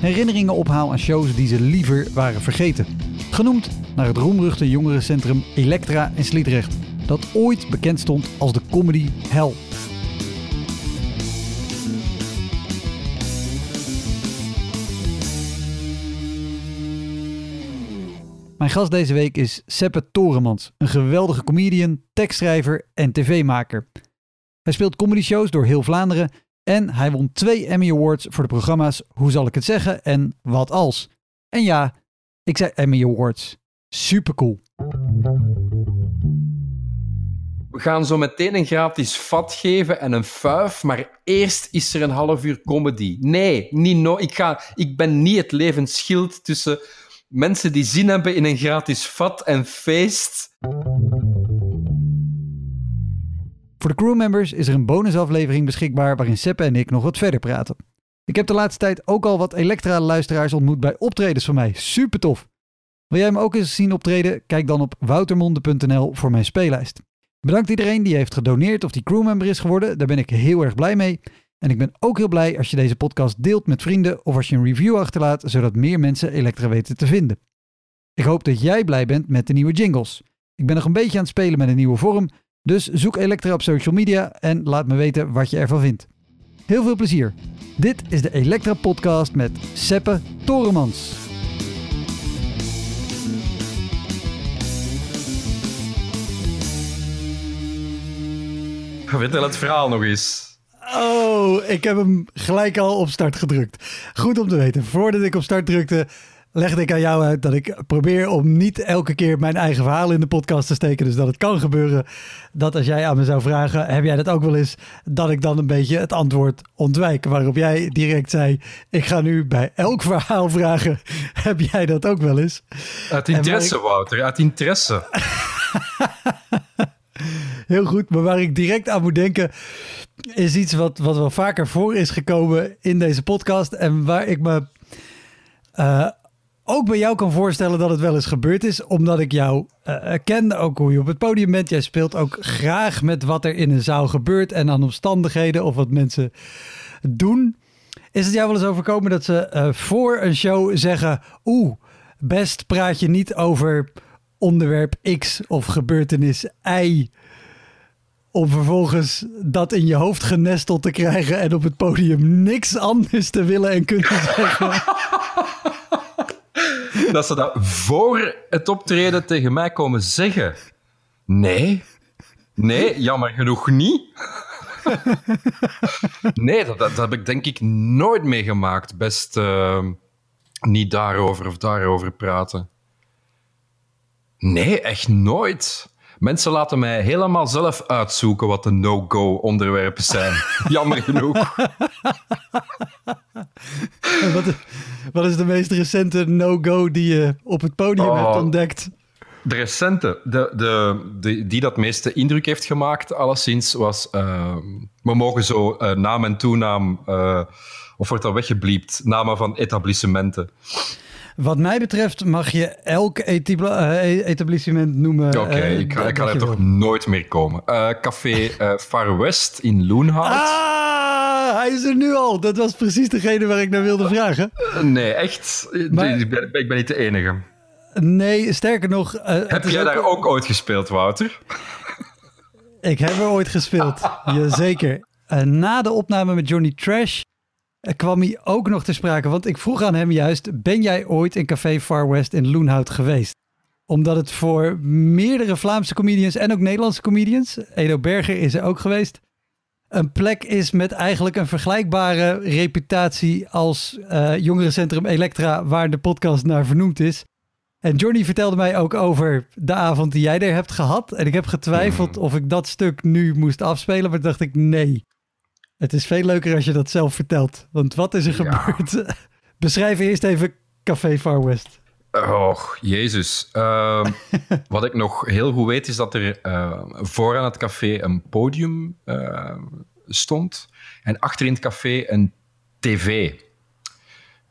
herinneringen ophaal aan shows die ze liever waren vergeten. Genoemd naar het roemruchte jongerencentrum Elektra in Sliedrecht, dat ooit bekend stond als de comedy hell. Mijn gast deze week is Seppe Toremans, een geweldige comedian, tekstschrijver en tv-maker. Hij speelt comedy shows door heel Vlaanderen en hij won twee Emmy Awards voor de programma's Hoe zal ik het zeggen en Wat als. En ja, ik zei Emmy Awards. Super cool. We gaan zo meteen een gratis vat geven en een fuif, maar eerst is er een half uur comedy. Nee, niet no ik, ga, ik ben niet het levend schild tussen mensen die zin hebben in een gratis vat en feest. Voor de crewmembers is er een bonusaflevering beschikbaar waarin Seppe en ik nog wat verder praten. Ik heb de laatste tijd ook al wat Elektra-luisteraars ontmoet bij optredens van mij. Super tof! Wil jij hem ook eens zien optreden? Kijk dan op woutermonde.nl voor mijn speellijst. Bedankt iedereen die heeft gedoneerd of die crewmember is geworden. Daar ben ik heel erg blij mee. En ik ben ook heel blij als je deze podcast deelt met vrienden of als je een review achterlaat, zodat meer mensen Elektra weten te vinden. Ik hoop dat jij blij bent met de nieuwe jingles. Ik ben nog een beetje aan het spelen met een nieuwe vorm, dus zoek Elektra op social media en laat me weten wat je ervan vindt. Heel veel plezier. Dit is de Elektra podcast met Seppe Toremans. Vertel het verhaal nog eens. Oh, ik heb hem gelijk al op start gedrukt. Goed om te weten. Voordat ik op start drukte, legde ik aan jou uit dat ik probeer om niet elke keer mijn eigen verhaal in de podcast te steken. Dus dat het kan gebeuren dat als jij aan me zou vragen, heb jij dat ook wel eens, dat ik dan een beetje het antwoord ontwijk. Waarop jij direct zei, ik ga nu bij elk verhaal vragen, heb jij dat ook wel eens? Uit interesse, ik... Wouter, uit interesse. Heel goed, maar waar ik direct aan moet denken is iets wat, wat wel vaker voor is gekomen in deze podcast en waar ik me uh, ook bij jou kan voorstellen dat het wel eens gebeurd is, omdat ik jou uh, ken, ook hoe je op het podium bent. Jij speelt ook graag met wat er in een zaal gebeurt en aan omstandigheden of wat mensen doen. Is het jou wel eens overkomen dat ze uh, voor een show zeggen: Oeh, best praat je niet over onderwerp X of gebeurtenis Y. Om vervolgens dat in je hoofd genesteld te krijgen en op het podium niks anders te willen en kunnen zeggen. dat ze dat voor het optreden tegen mij komen zeggen. Nee, nee, jammer genoeg niet. nee, dat, dat, heb ik denk ik nooit meegemaakt. Best uh, niet daarover of daarover praten. Nee, echt nooit. Mensen laten mij helemaal zelf uitzoeken wat de no-go onderwerpen zijn. Jammer genoeg. wat, wat, is de meest recente no-go die je op het podium hebt Oh. ontdekt? De recente, de, de, de, die dat meeste indruk heeft gemaakt, alleszins, was... Uh, we mogen zo uh, naam en toenaam, uh, of wordt dat weggebliept, namen van etablissementen. Wat mij betreft mag je elk etablissement noemen. Oké, okay, ik, ik ga er toch nooit meer komen. Café Far West in Loenhout. Ah, hij is er nu al. Dat was precies degene waar ik naar wilde vragen. Nee, echt. Maar, ik, ben, ik ben niet de enige. Nee, sterker nog. heb jij ook... daar ook ooit gespeeld, Wouter? ik heb er ooit gespeeld, jazeker. na de opname met Johnny Trash kwam hij ook nog te sprake. Want ik vroeg aan hem juist, ben jij ooit in Café Far West in Loenhout geweest? Omdat het voor meerdere Vlaamse comedians en ook Nederlandse comedians, Edo Berger is er ook geweest, een plek is met eigenlijk een vergelijkbare reputatie als uh, jongerencentrum Elektra, waar de podcast naar vernoemd is. En Johnny vertelde mij ook over de avond die jij er hebt gehad. En ik heb getwijfeld of ik dat stuk nu moest afspelen, maar dacht ik nee. Het is veel leuker als je dat zelf vertelt. Want wat is er gebeurd? Beschrijf eerst even Café Far West. Och, jezus. Uh, wat ik nog heel goed weet, is dat er uh, voor aan het café een podium uh, stond. En achter in het café een tv.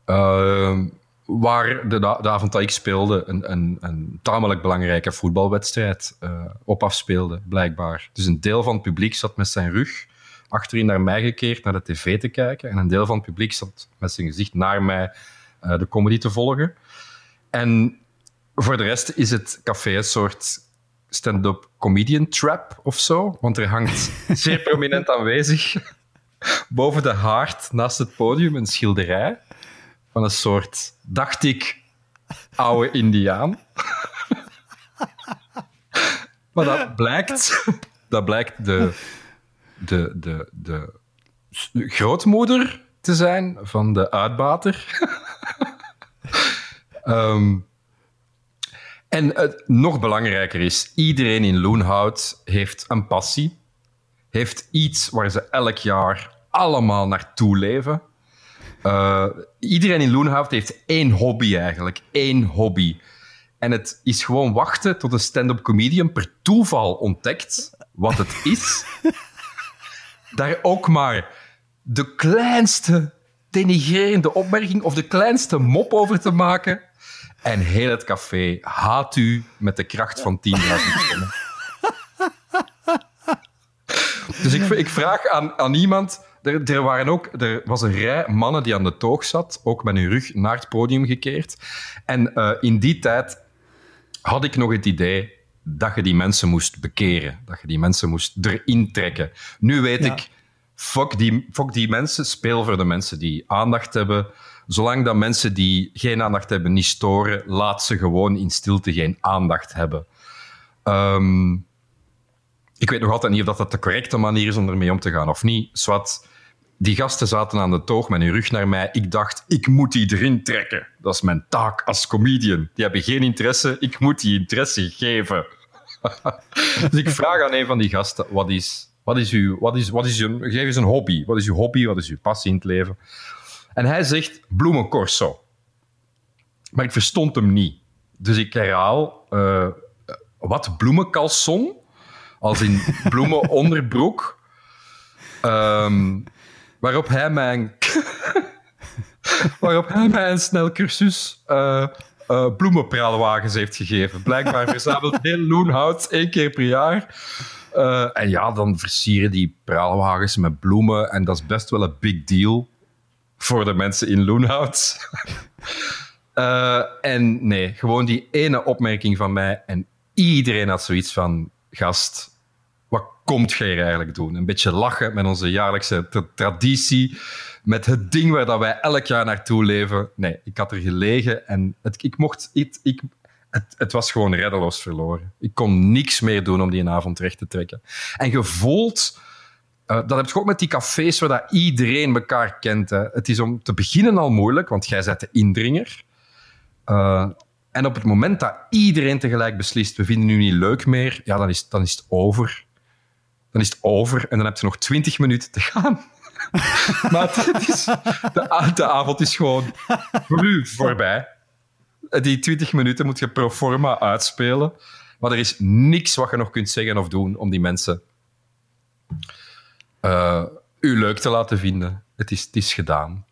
Ehm, waar de, de, avond dat ik speelde een, een, een tamelijk belangrijke voetbalwedstrijd uh, op afspeelde, blijkbaar. Dus een deel van het publiek zat met zijn rug achterin naar mij gekeerd, naar de tv te kijken. En een deel van het publiek zat met zijn gezicht naar mij uh, de comedy te volgen. En voor de rest is het café een soort stand-up comedian trap of zo. Want er hangt zeer prominent aanwezig boven de haard naast het podium een schilderij van een soort, dacht ik, oude Indiaan. maar dat blijkt, dat blijkt de, de, de, de grootmoeder te zijn van de uitbater. Um, en het nog belangrijker is, iedereen in Loenhout heeft een passie, heeft iets waar ze elk jaar allemaal naartoe leven. Uh, iedereen in Loenhout heeft één hobby eigenlijk, één hobby. En het is gewoon wachten tot een stand-up comedian per toeval ontdekt wat het is. Daar ook maar de kleinste denigrerende opmerking of de kleinste mop over te maken. En heel het café haat u met de kracht van 10.000 stemmen. dus ik, ik, vraag aan, aan iemand. Er, er, waren ook, er was een rij mannen die aan de toog zat, ook met hun rug naar het podium gekeerd. En uh, in die tijd had ik nog het idee dat je die mensen moest bekeren. Dat je die mensen moest erin trekken. Nu weet ja. ik, fuck die, fuck die mensen, speel voor de mensen die aandacht hebben zolang dat mensen die geen aandacht hebben niet storen, laat ze gewoon in stilte geen aandacht hebben. Um, ik weet nog altijd niet of dat de correcte manier is om ermee om te gaan of niet. Swat, die gasten zaten aan de toog met hun rug naar mij. Ik dacht, ik moet die erin trekken. Dat is mijn taak als comedian. Die hebben geen interesse, ik moet die interesse geven. dus ik vraag aan een van die gasten, wat is, wat is uw, wat is, wat is uw, geef eens een hobby. Wat is uw hobby, wat is uw passie in het leven? En hij zegt bloemencorso. Maar ik verstond hem niet. Dus ik herhaal, uh, wat bloemencalson? Als in bloemenonderbroek. Um, waarop hij mij waarop hij mij een snel cursus uh, uh, bloemenpraalwagens heeft gegeven. Blijkbaar verzamelt heel Loenhout één keer per jaar. Uh, en ja, dan versieren die praalwagens met bloemen. En dat is best wel een big deal voor de mensen in Loenhout. uh, en nee, gewoon die ene opmerking van mij en iedereen had zoiets van, gast, wat komt jij hier eigenlijk doen? Een beetje lachen met onze jaarlijkse traditie, met het ding waar dat wij elk jaar naartoe leven. Nee, ik had er gelegen en het, ik mocht... Ik, het, het, was gewoon reddeloos verloren. Ik kon niks meer doen om die avond recht te trekken. En gevoeld uh, dat heb je ook met die cafés waar dat iedereen elkaar kent. Hè. Het is om te beginnen al moeilijk, want jij bent de indringer. Uh, en op het moment dat iedereen tegelijk beslist, we vinden nu niet leuk meer, ja, dan is, dan is het over. Dan is het over en dan heb je nog twintig minuten te gaan. maar de, avond is gewoon voor u voorbij. Die twintig minuten moet je pro forma uitspelen. Maar er is niks wat je nog kunt zeggen of doen om die mensen uh, u leuk te laten vinden. Het is, het is gedaan.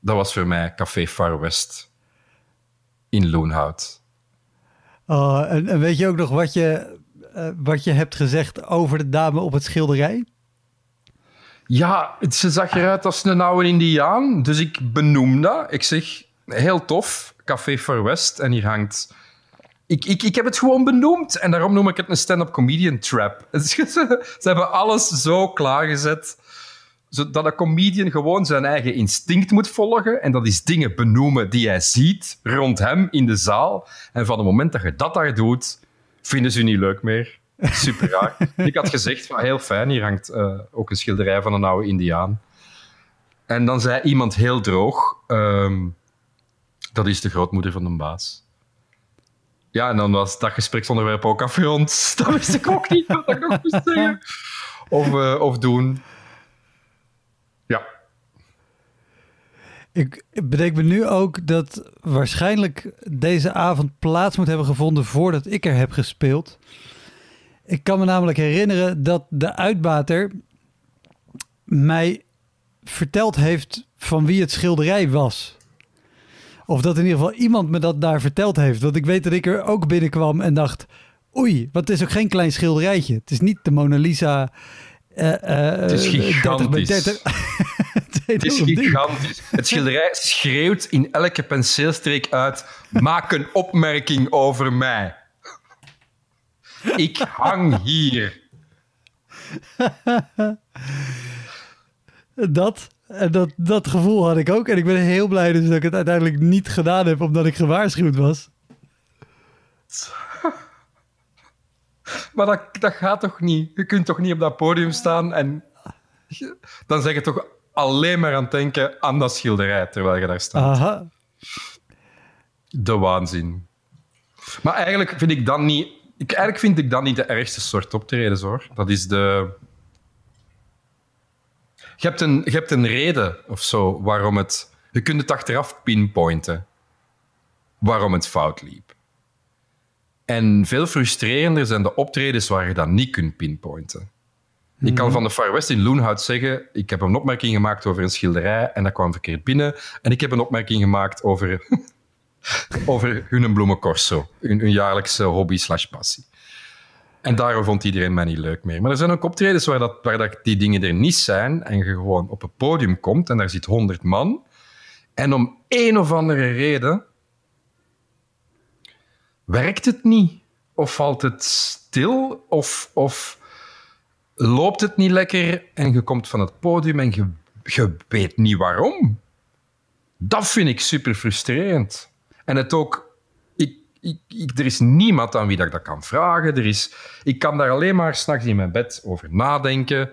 Dat was voor mij Café Far West in Loenhout. Uh, en, en, weet je ook nog wat je, uh, wat je hebt gezegd over de dame op het schilderij? Ja, ze zag eruit als een oude Indiaan. Dus ik benoem dat. Ik zeg, heel tof, Café Far West. En hier hangt ik, ik, ik heb het gewoon benoemd en daarom noem ik het een stand-up comedian trap. Ze hebben alles zo klaargezet, zodat een comedian gewoon zijn eigen instinct moet volgen. En dat is dingen benoemen die hij ziet rond hem in de zaal. En van het moment dat je dat daar doet, vinden ze je niet leuk meer. Super raar. ik had gezegd, van, heel fijn, hier hangt uh, ook een schilderij van een oude indiaan. En dan zei iemand heel droog, um, dat is de grootmoeder van de baas. Ja, en dan was dat gespreksonderwerp ook afgerond. Dat wist ik ook niet wat ik nog moest zeggen. Of, uh, of doen. Ja. Ik bedenk me nu ook dat waarschijnlijk deze avond plaats moet hebben gevonden voordat ik er heb gespeeld. Ik kan me namelijk herinneren dat de uitbater mij verteld heeft van wie het schilderij was. Of dat in ieder geval iemand me dat daar verteld heeft. Want ik weet dat ik er ook binnenkwam en dacht... Oei, wat is ook geen klein schilderijtje. Het is niet de Mona Lisa... Uh, uh, het is gigantisch. 30 het is gigantisch. Het schilderij schreeuwt in elke penseelstreek uit... Maak een opmerking over mij. Ik hang hier. dat, en dat, dat gevoel had ik ook. En ik ben heel blij dus dat ik het uiteindelijk niet gedaan heb, omdat ik gewaarschuwd was. Maar dat, dat gaat toch niet? Je kunt toch niet op dat podium staan en dan zeg je toch alleen maar aan het denken aan dat schilderij terwijl je daar staat. Aha. De waanzin. Maar eigenlijk vind ik dan niet... Ik, eigenlijk vind ik dan niet de ergste soort optreden, hoor. Dat is de je hebt een, je hebt een reden of zo waarom het. Je kunt het achteraf pinpointen waarom het fout liep. En veel frustrerender zijn de optredens waar je dat niet kunt pinpointen. Ik kan mhm. van de Far West in Loenhout zeggen, ik heb een opmerking gemaakt over een schilderij en dat kwam verkeerd binnen. En ik heb een opmerking gemaakt over, over hun bloemencorso, hun, hun jaarlijkse hobby slash passie. En daarom vond iedereen mij niet leuk meer. Maar er zijn ook optredens waar, dat, waar dat die dingen er niet zijn en je gewoon op een podium komt en daar zit honderd man. En om een of andere reden werkt het niet. Of valt het stil, of, of loopt het niet lekker en je komt van het podium en je, je weet niet waarom. Dat vind ik super frustrerend. En het ook ik, er is niemand aan wie dat ik dat kan vragen. Er is, ik kan daar alleen maar s'nachts in mijn bed over nadenken.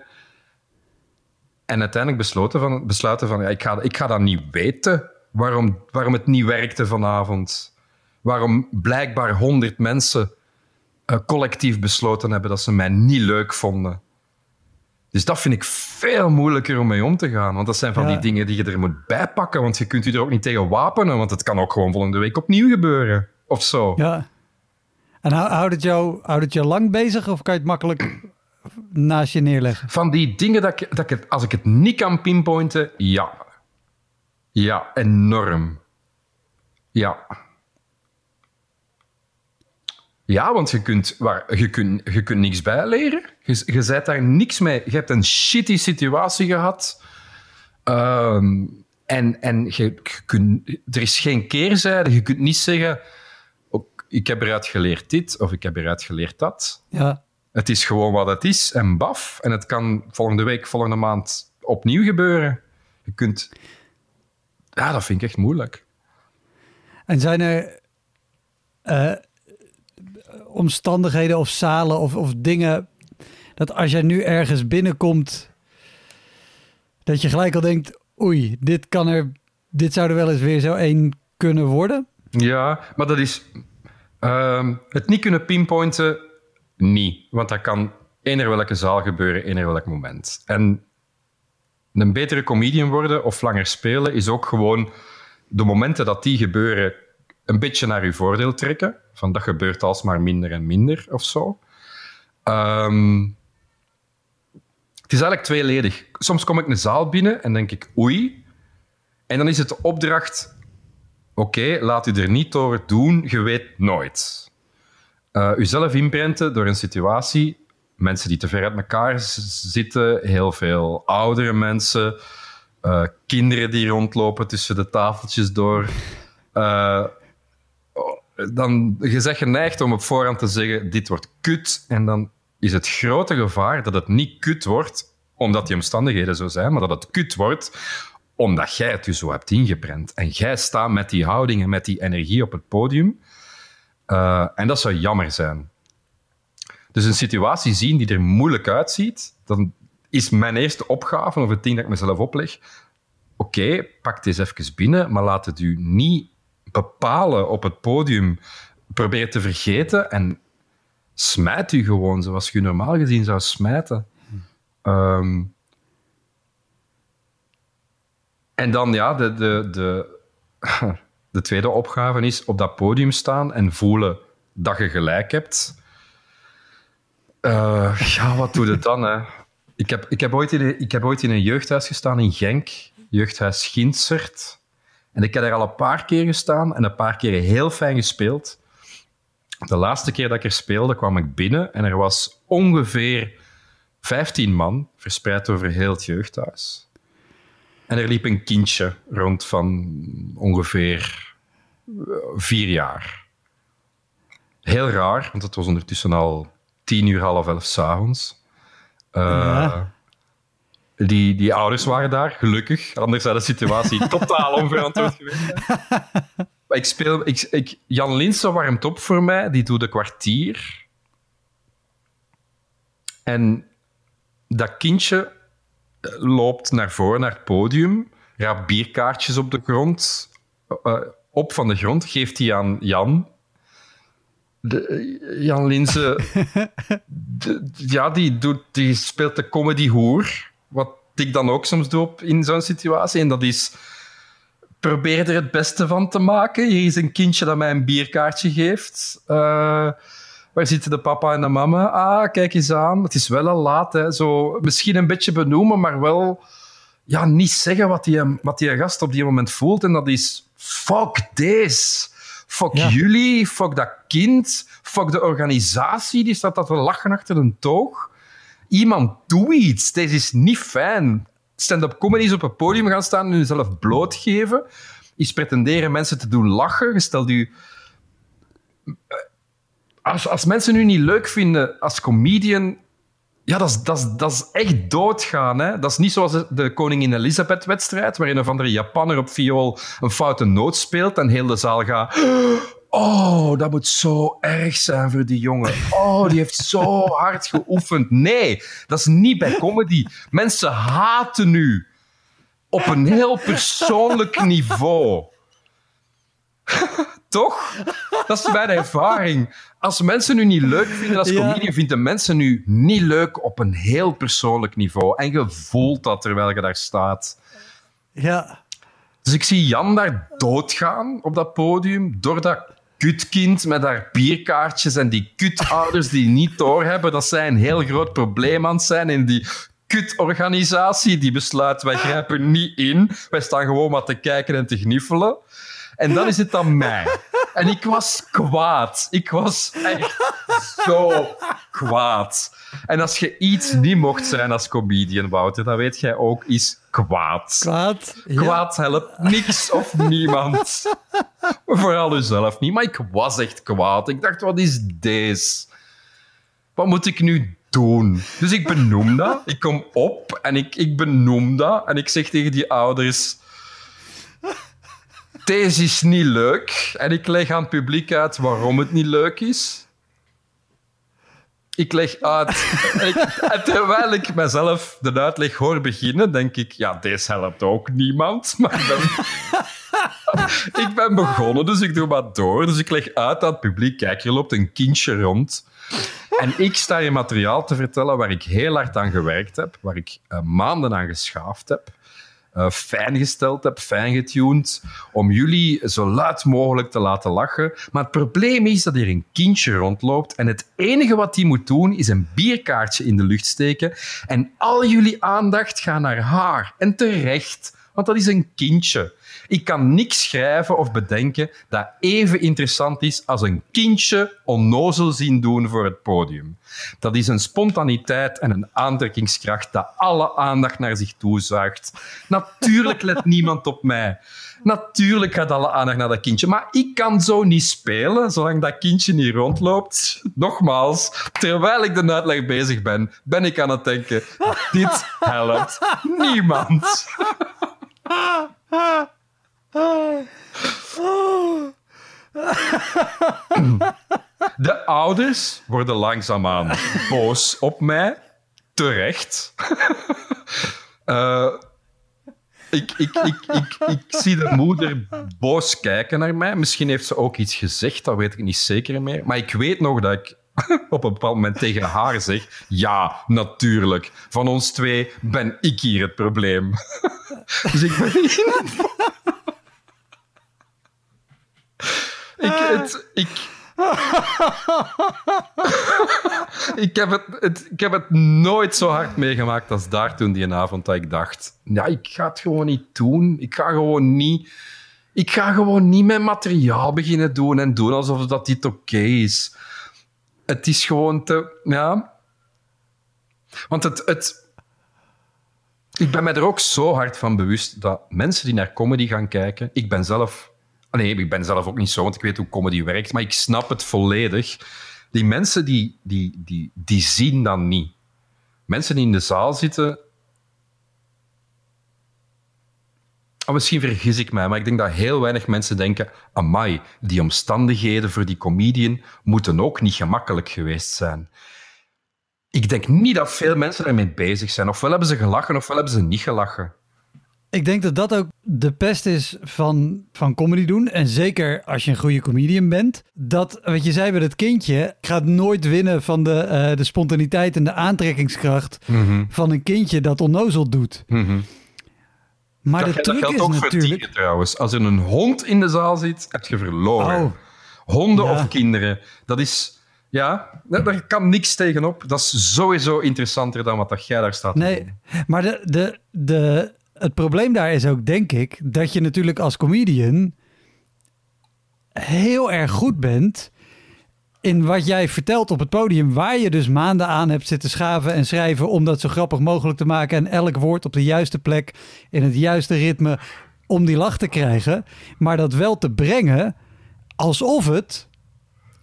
En uiteindelijk besloten van, besluiten van, ja, ik, ga, ik ga dat niet weten. Waarom, waarom het niet werkte vanavond. Waarom blijkbaar honderd mensen uh, collectief besloten hebben dat ze mij niet leuk vonden. Dus dat vind ik veel moeilijker om mee om te gaan. Want dat zijn van die dingen die je er moet bijpakken. Want je kunt je er ook niet tegen wapenen. Want het kan ook gewoon volgende week opnieuw gebeuren of zo. Ja. En houdt het, jou, houdt het je lang bezig of kan je het makkelijk naast je neerleggen? Van die dingen dat ik, dat ik het, als ik het niet kan pinpointen, ja. Ja, enorm. Ja. Ja, want je kunt, waar, je kunt, je kunt niks bijleren. Je, je bent daar niks mee. Je hebt een shitty situatie gehad. Ehm, en en je, je kunt, er is geen keerzijde. Je kunt niet zeggen ik heb eruit geleerd dit of ik heb eruit geleerd dat. Ja. Het is gewoon wat het is en baf. En het kan volgende week, volgende maand opnieuw gebeuren. Je kunt... Ja, dat vind ik echt moeilijk. En zijn er uh, omstandigheden of zalen of, of dingen... dat als jij nu ergens binnenkomt... dat je gelijk al denkt... oei, dit, kan er, dit zou er wel eens weer zo één kunnen worden? Ja, maar dat is Ehm, het niet kunnen pinpointen, niet. Want dat kan eender welke zaal gebeuren, eender welk moment. En een betere comedian worden of langer spelen is ook gewoon de momenten dat die gebeuren een beetje naar uw voordeel trekken. Van dat gebeurt alsmaar minder en minder of zo. Ehm, het is eigenlijk tweeledig. Soms kom ik een zaal binnen en denk ik oei. En dan is het de opdracht Oké, laat u er niet door doen, je weet nooit. Uh, uzelf inprenten door een situatie, mensen die te ver uit elkaar zitten, heel veel oudere mensen, uh, kinderen die rondlopen tussen de tafeltjes door. Uh, dan, je zegt geneigd om op voorhand te zeggen, dit wordt kut. En dan is het grote gevaar dat het niet kut wordt, omdat die omstandigheden zo zijn, maar dat het kut wordt omdat jij het je zo hebt ingeprent. En jij staat met die houding en met die energie op het podium. Uh, en dat zou jammer zijn. Dus een situatie zien die er moeilijk uitziet, dan is mijn eerste opgave, of het ding dat ik mezelf opleg, oké, pak deze even binnen, maar laat het u niet bepalen op het podium. Probeer te vergeten en smijt u gewoon zoals je normaal gezien zou smijten. Um, en dan, ja, de, de, de, de tweede opgave is op dat podium staan en voelen dat je gelijk hebt. Uh, ja, wat doe je dan? Hè? Ik, heb, ik, heb ooit in ik heb ooit in een jeugdhuis gestaan in Genk, jeugdhuis Gintsert. En ik heb daar al een paar keer gestaan en een paar keer heel fijn gespeeld. De laatste keer dat ik er speelde, kwam ik binnen en er was ongeveer 15 man, verspreid over heel het jeugdhuis. En er liep een kindje rond van ongeveer eh, vier jaar. Heel raar, want het was ondertussen al tien uur, half elf s'avonds. Uh, ja. die, die ouders waren daar, gelukkig. Anders zou de situatie totaal onverantwoord geweest ik speel, ik, ik, Jan Linsen warmt op voor mij, die doet een kwartier. En dat kindje loopt naar voren, naar het podium, raapt bierkaartjes op de grond, uh, op van de grond, geeft die aan Jan. De, Jan Linze, ja, die, doet, die speelt de comedy hoer, wat ik dan ook soms doe in zo'n situatie. En dat is, probeer er het beste van te maken. Hier is een kindje dat mij een bierkaartje geeft. Uh, Waar zitten de papa en de mama? Ah, kijk eens aan. Het is wel al laat. Hè. Zo, misschien een beetje benoemen, maar wel ja, niet zeggen wat die, wat die gast op die moment voelt. En dat is, fuck this. Fuck jullie, fuck dat kind, fuck de organisatie, die staat dat te lachen achter een toog. Iemand, doe iets. Deze is niet fijn. Stand-up comedy is op een podium gaan staan en jezelf blootgeven. Is pretenderen mensen te doen lachen. Je stelt u als, als mensen nu niet leuk vinden als comedian, ja, dat is, dat is, dat is echt doodgaan. Hè? Dat is niet zoals de, Koningin Elizabeth-wedstrijd, waarin een of andere Japanner op viool een foute noot speelt en heel de zaal gaat... Oh, dat moet zo erg zijn voor die jongen. Oh, die heeft zo hard geoefend. Nee, dat is niet bij comedy. Mensen haten nu op een heel persoonlijk niveau. Toch? Dat is mijn ervaring. Als mensen nu niet leuk vinden als comedian, vinden mensen nu niet leuk op een heel persoonlijk niveau. En je voelt dat terwijl je daar staat. Ja. Dus ik zie Jan daar doodgaan op dat podium door dat kutkind met haar bierkaartjes en die kutouders die niet doorhebben dat zij een heel groot probleem aan het zijn in die kutorganisatie die besluit, wij grijpen niet in, wij staan gewoon maar te kijken en te gniffelen. En dan is het dan mij. En ik was kwaad. Ik was echt zo kwaad. En als je iets niet mocht zijn als comedian, Wouter, dat weet jij ook, is kwaad. Kwaad? Kwaad helpt niks of niemand. Vooral jezelf niet. Maar ik was echt kwaad. Ik dacht, wat is deze? Wat moet ik nu doen? Dus ik benoem dat. Ik kom op en ik, ik benoem dat. En ik zeg tegen die ouders deze is niet leuk. En ik leg aan het publiek uit waarom het niet leuk is. Ik leg uit. terwijl ik mezelf de uitleg hoor beginnen, denk ik, ja, deze helpt ook niemand. Maar ik ben, begonnen, dus ik doe maar door. Dus ik leg uit aan het publiek, kijk, hier loopt een kindje rond. En ik sta je materiaal te vertellen waar ik heel hard aan gewerkt heb, waar ik uh, maanden aan geschaafd heb uh, fijn gesteld heb, fijn getuned, om jullie zo luid mogelijk te laten lachen. Maar het probleem is dat hier een kindje rondloopt en het enige wat die moet doen is een bierkaartje in de lucht steken en al jullie aandacht gaat naar haar. En terecht, want dat is een kindje. Ik kan niks schrijven of bedenken dat even interessant is als een kindje onnozel zien doen voor het podium. Dat is een spontaniteit en een aantrekkingskracht dat alle aandacht naar zich toezuigt. Natuurlijk let niemand op mij. Natuurlijk gaat alle aandacht naar dat kindje. Maar ik kan zo niet spelen zolang dat kindje niet rondloopt. Nogmaals, terwijl ik de uitleg bezig ben, ben ik aan het denken: dit helpt niemand. De ouders worden langzaamaan boos op mij. Terecht. Uh, ik, ik, ik, ik, zie de moeder boos kijken naar mij. Misschien heeft ze ook iets gezegd, dat weet ik niet zeker meer. Maar ik weet nog dat ik op een bepaald moment tegen haar zeg: Ja, natuurlijk. Van ons twee ben ik hier het probleem. dus ik ben. Ik, het, ik, ik, heb het, het, ik heb het nooit zo hard meegemaakt als daar toen die avond dat ik dacht: ja, ik ga het gewoon niet doen. Ik ga gewoon niet, ik ga gewoon niet met materiaal beginnen doen en doen alsof dat dit oké is. Het is gewoon te. Ja. Want het, het. Ik ben me er ook zo hard van bewust dat mensen die naar comedy gaan kijken. Ik ben zelf Nee, ik ben zelf ook niet zo, want ik weet hoe comedy werkt, maar ik snap het volledig. Die mensen die, die, die, die zien dan niet. Mensen die in de zaal zitten. Oh, misschien vergis ik mij, maar ik denk dat heel weinig mensen denken: amai, die omstandigheden voor die comedian moeten ook niet gemakkelijk geweest zijn. Ik denk niet dat veel mensen daarmee bezig zijn. Ofwel hebben ze gelachen, ofwel hebben ze niet gelachen. Ik denk dat dat ook de pest is van, van comedy doen. En zeker als je een goede comedian bent. Dat, wat je zei met het kindje, gaat nooit winnen van de, uh, de spontaniteit en de aantrekkingskracht Mhm. van een kindje dat onnozel doet. Mhm. Maar dat, de dat truc geldt is ook voor natuurlijk... dieren trouwens. Als er een hond in de zaal zit, heb je verloren. Oh. Honden Ja. of kinderen. Dat is... Ja, daar kan niks tegenop. Dat is sowieso interessanter dan wat dat jij daar staat Nee, maar de, de, de, het probleem daar is ook, denk ik, dat je natuurlijk als comedian heel erg goed bent in wat jij vertelt op het podium, waar je dus maanden aan hebt zitten schaven en schrijven om dat zo grappig mogelijk te maken en elk woord op de juiste plek, in het juiste ritme, om die lach te krijgen. Maar dat wel te brengen alsof het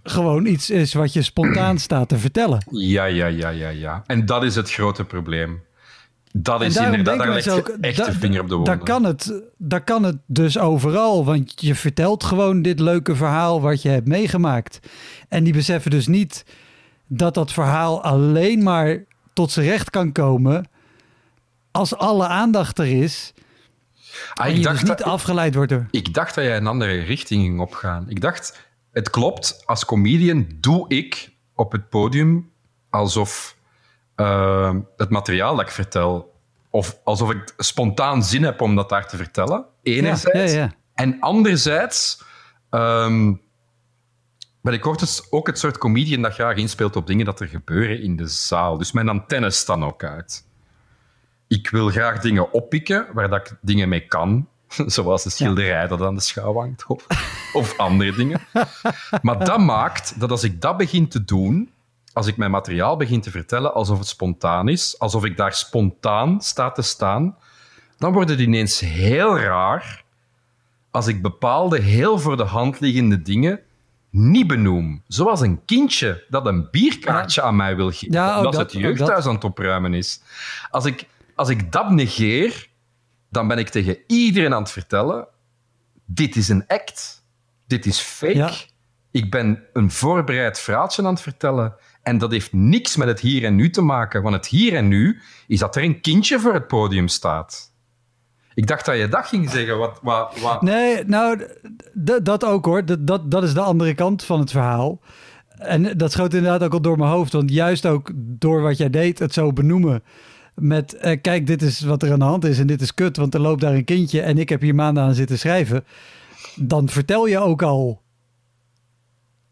gewoon iets is wat je spontaan staat te vertellen. Ja, ja, ja, ja, ja. En dat is het grote probleem. Dat is inderdaad, daar je ook, echt da- de vinger op de Daar wonden. kan, het, daar kan het dus overal, want je vertelt gewoon dit leuke verhaal wat je hebt meegemaakt. En die beseffen dus niet dat dat verhaal alleen maar tot zijn recht kan komen als alle aandacht er is Ah, en je dacht dus niet dat, afgeleid wordt door... ik dacht dat jij een andere richting ging opgaan. Ik dacht, het klopt, als comedian doe ik op het podium alsof eh, het materiaal dat ik vertel, of alsof ik spontaan zin heb om dat daar te vertellen, enerzijds. Ja, ja. En anderzijds ehm, ben ik ook het, ook het soort comedian dat graag inspeelt op dingen dat er gebeuren in de zaal. Dus mijn antennes staan ook uit. Ik wil graag dingen oppikken waar dat ik dingen mee kan. Zoals de schilderij dat aan de schouw hangt. Of, of andere dingen. Maar dat maakt dat als ik dat begin te doen, als ik mijn materiaal begin te vertellen alsof het spontaan is, alsof ik daar spontaan sta te staan, dan wordt het ineens heel raar als ik bepaalde heel voor de hand liggende dingen niet benoem. Zoals een kindje dat een bierkaartje aan mij wil geven, Ja, omdat dat, het jeugdhuis aan het opruimen is. Als ik, als ik dat negeer, dan ben ik tegen iedereen aan het vertellen: dit is een act, dit is fake. Ja. Ik ben een voorbereid verhaaltje aan het vertellen. En dat heeft niks met het hier en nu te maken. Want het hier en nu is dat er een kindje voor het podium staat. Ik dacht dat je dat ging zeggen. Wat, wat, wat... Nee, nou, dat ook hoor. Dat, dat, dat is de andere kant van het verhaal. En dat schoot inderdaad ook al door mijn hoofd. Want juist ook door wat jij deed, het zo benoemen. Met, eh, kijk, dit is wat er aan de hand is en dit is kut. Want er loopt daar een kindje en ik heb hier maanden aan zitten schrijven. Dan vertel je ook al...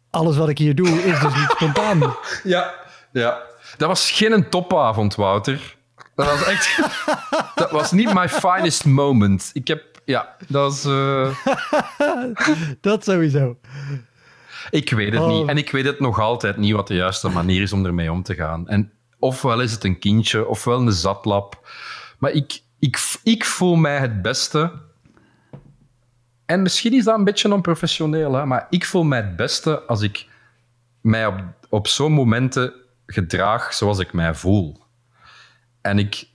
Alles wat ik hier doe is dus niet spontaan. Ja, ja. Dat was geen topavond, Wouter. Dat was echt... dat was niet my finest moment. Ik heb, Ja, dat is... eh, Dat sowieso. Ik weet het Oh. niet. En ik weet het nog altijd niet wat de juiste manier is om ermee om te gaan. En ofwel is het een kindje, ofwel een zatlap. Maar ik, ik, ik voel mij het beste. En misschien is dat een beetje onprofessioneel, hè, maar ik voel mij het beste als ik mij op, op zo'n momenten gedraag zoals ik mij voel. En ik,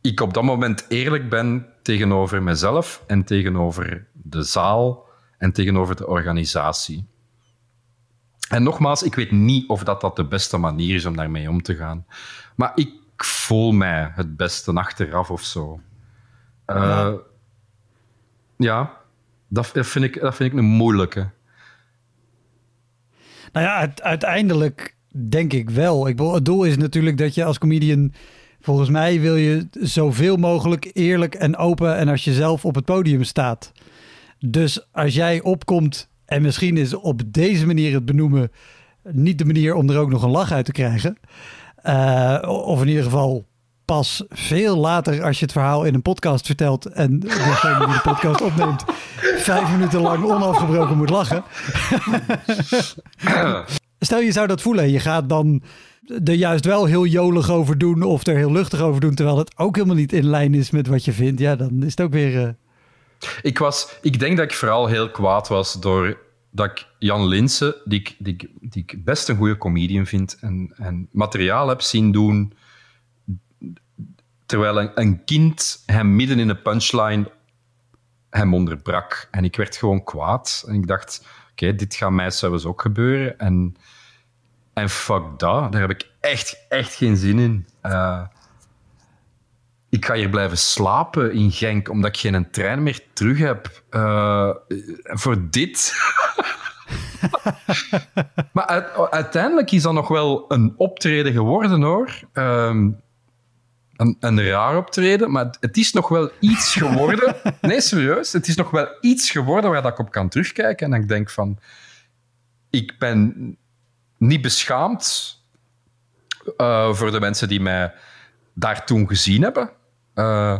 ik op dat moment eerlijk ben tegenover mezelf en tegenover de zaal en tegenover de organisatie. En nogmaals, ik weet niet of dat, dat de beste manier is om daarmee om te gaan. Maar ik voel mij het beste achteraf of zo. Eh, Ja. Ja, dat, vind ik, dat vind ik een moeilijke. Nou ja, uiteindelijk denk ik wel. Ik, bedoel, het doel is natuurlijk dat je als comedian... Volgens mij wil je zoveel mogelijk eerlijk en open... en als je zelf op het podium staat. Dus als jij opkomt en misschien is op deze manier het benoemen... niet de manier om er ook nog een lach uit te krijgen... eh, of in ieder geval pas veel later als je het verhaal in een podcast vertelt... en degene die de podcast opneemt... vijf minuten lang onafgebroken moet lachen... Stel je zou dat voelen en je gaat dan er juist wel heel jolig over doen of er heel luchtig over doen, terwijl het ook helemaal niet in lijn is met wat je vindt. Ja, dan is het ook weer. eh, Ik, was, ik denk dat ik vooral heel kwaad was door dat ik Jan Linsen, die ik, die, die ik best een goede comedian vind, en, en materiaal heb zien doen, terwijl een, kind hem midden in een punchline hem onderbrak. En ik werd gewoon kwaad. En ik dacht, oké, dit gaat mij zelfs ook gebeuren. En, en fuck dat, daar heb ik echt, echt geen zin in. Eh, ik ga hier blijven slapen in Genk, omdat ik geen trein meer terug heb. Eh, voor dit. maar uit- uiteindelijk is dat nog wel een optreden geworden, hoor. Ehm, een, een raar optreden, maar het- is nog wel iets geworden. Nee, serieus. Het is nog wel iets geworden waar dat ik op kan terugkijken. En dat ik denk van... Ik ben niet beschaamd eh, voor de mensen die mij daar toen gezien hebben. Eh,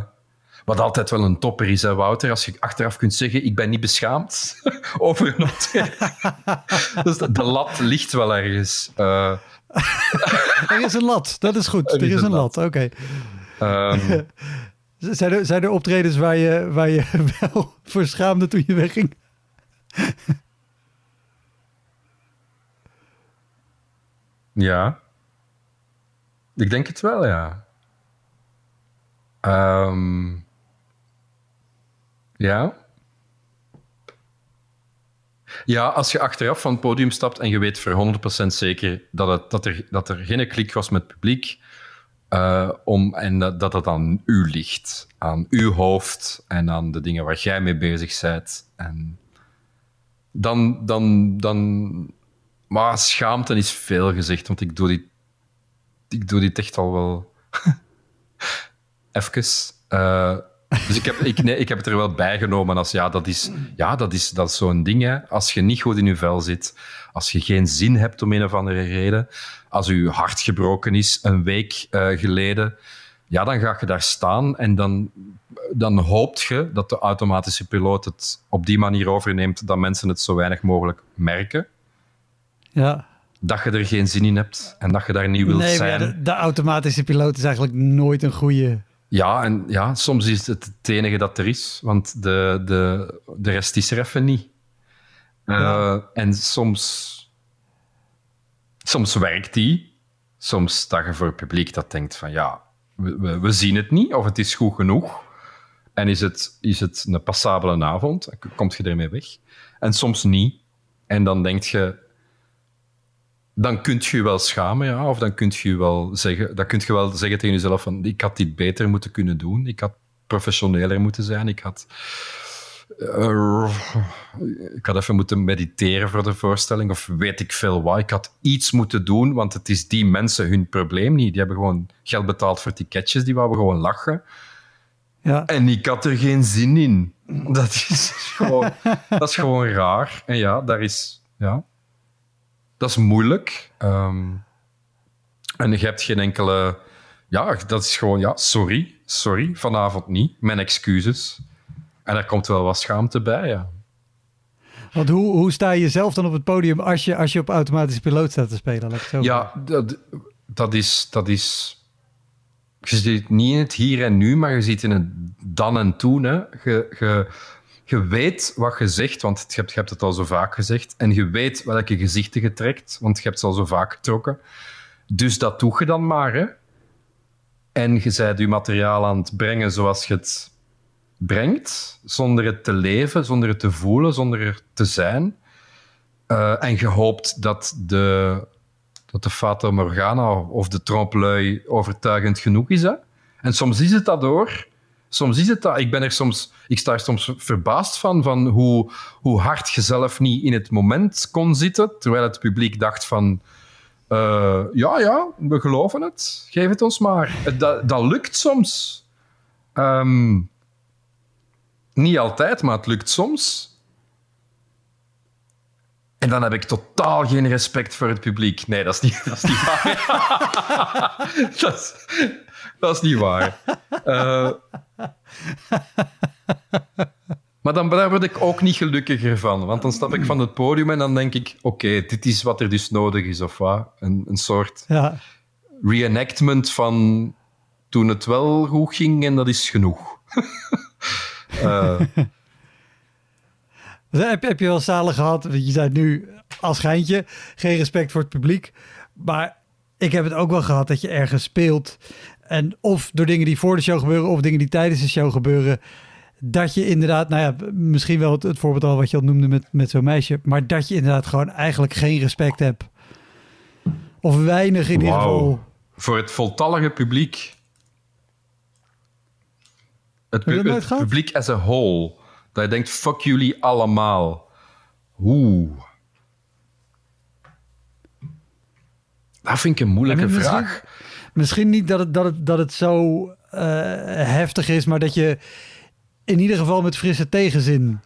wat altijd wel een topper is, hè, Wouter, als je achteraf kunt zeggen, ik ben niet beschaamd over een optreden. dus de, de lat ligt wel ergens. Eh, Er is een lat, dat is goed. Er is een lat, oké. ehm, Zijn, er, zijn er optredens waar je, waar je wel voor schaamde toen je wegging? ja. Ik denk het wel, ja. Ehm, ja. Ja, als je achteraf van het podium stapt en je weet voor 100% zeker dat, dat, er, dat er geen klik was met het publiek, eh, om, en dat, dat aan u ligt, aan uw hoofd en aan de dingen waar jij mee bezig bent. En dan, dan, dan... Maar schaamte is veel gezegd, want ik doe dit, ik doe dit echt al wel even. Eh, dus ik heb, ik, nee, ik heb het er wel bijgenomen als ja, dat is, ja, dat is, dat is zo'n ding. Hè. Als je niet goed in je vel zit, als je geen zin hebt om een of andere reden, als je hart gebroken is een week eh, geleden, ja, dan ga je daar staan en dan, dan hoopt je dat de automatische piloot het op die manier overneemt dat mensen het zo weinig mogelijk merken. Ja. Dat je er geen zin in hebt en dat je daar niet wilt Nee, ja, zijn. de, de automatische piloot is eigenlijk nooit een goede. Ja, en ja, soms is het het enige dat er is, want de, de, de rest is er even niet. Eh, Ja. En soms, soms werkt die. Soms sta je voor het publiek dat denkt van ja, we, we, we zien het niet of het is goed genoeg. En is het, is het een passabele avond, komt je ermee weg. En soms niet. En dan denk je, dan kun je je wel schamen, ja. Of dan kun je wel zeggen, dan kun je wel zeggen tegen jezelf van ik had dit beter moeten kunnen doen. Ik had professioneler moeten zijn. Ik had, eh, ik had even moeten mediteren voor de voorstelling. Of weet ik veel wat. Ik had iets moeten doen, want het is die mensen hun probleem niet. Die hebben gewoon geld betaald voor ticketjes. Die wouden gewoon lachen. Ja. En ik had er geen zin in. Dat is gewoon, dat is gewoon raar. En ja, daar is... Ja, dat is moeilijk. Ehm, en je hebt geen enkele... Ja, dat is gewoon... Ja, sorry. Sorry, vanavond niet. Mijn excuses. En daar komt wel wat schaamte bij, ja. Want hoe, hoe sta je zelf dan op het podium als je, als je op automatische piloot staat te spelen? Laat ik zo ja, dat, dat, is, dat is... Je ziet niet in het hier en nu, maar je ziet in het dan en toen. Hè. Je, je, je weet wat je zegt, want je hebt, het al zo vaak gezegd. En je weet welke gezichten je trekt, want je hebt ze al zo vaak getrokken. Dus dat doe je dan maar. Hè. En je bent je materiaal aan het brengen zoals je het brengt, zonder het te leven, zonder het te voelen, zonder er te zijn. Uh, en je hoopt dat de, dat de Fata Morgana of de trompe overtuigend genoeg is. Hè? En soms is het dat door. Soms is het dat. Ik ben er soms, ik sta er soms verbaasd van, van hoe, hoe hard je zelf niet in het moment kon zitten, terwijl het publiek dacht van... Uh, ja, ja, we geloven het. Geef het ons maar. Dat, dat lukt soms. Um, niet altijd, maar het lukt soms. En dan heb ik totaal geen respect voor het publiek. Nee, dat is niet, dat is niet waar. dat, is, dat, is, niet waar. Uh, maar dan, daar word ik ook niet gelukkiger van. Want dan stap ik van het podium en dan denk ik... Oké, dit is wat er dus nodig is, of wat? Een, een soort ja. reenactment van toen het wel goed ging en dat is genoeg. Uh. heb, heb je wel zalig gehad? Want je zei nu als geintje geen respect voor het publiek. Maar ik heb het ook wel gehad dat je ergens speelt. En of door dingen die voor de show gebeuren of dingen die tijdens de show gebeuren. Dat je inderdaad, nou ja, misschien wel het, voorbeeld al wat je al noemde met, met zo'n meisje. Maar dat je inderdaad gewoon eigenlijk geen respect hebt. Of weinig in ieder geval. Voor het voltallige publiek het, publiek as a whole. Dat je denkt, fuck jullie allemaal. Oeh. Dat vind ik een moeilijke vraag. Misschien niet dat het, dat het, dat het zo uh, heftig is, maar dat je in ieder geval met frisse tegenzin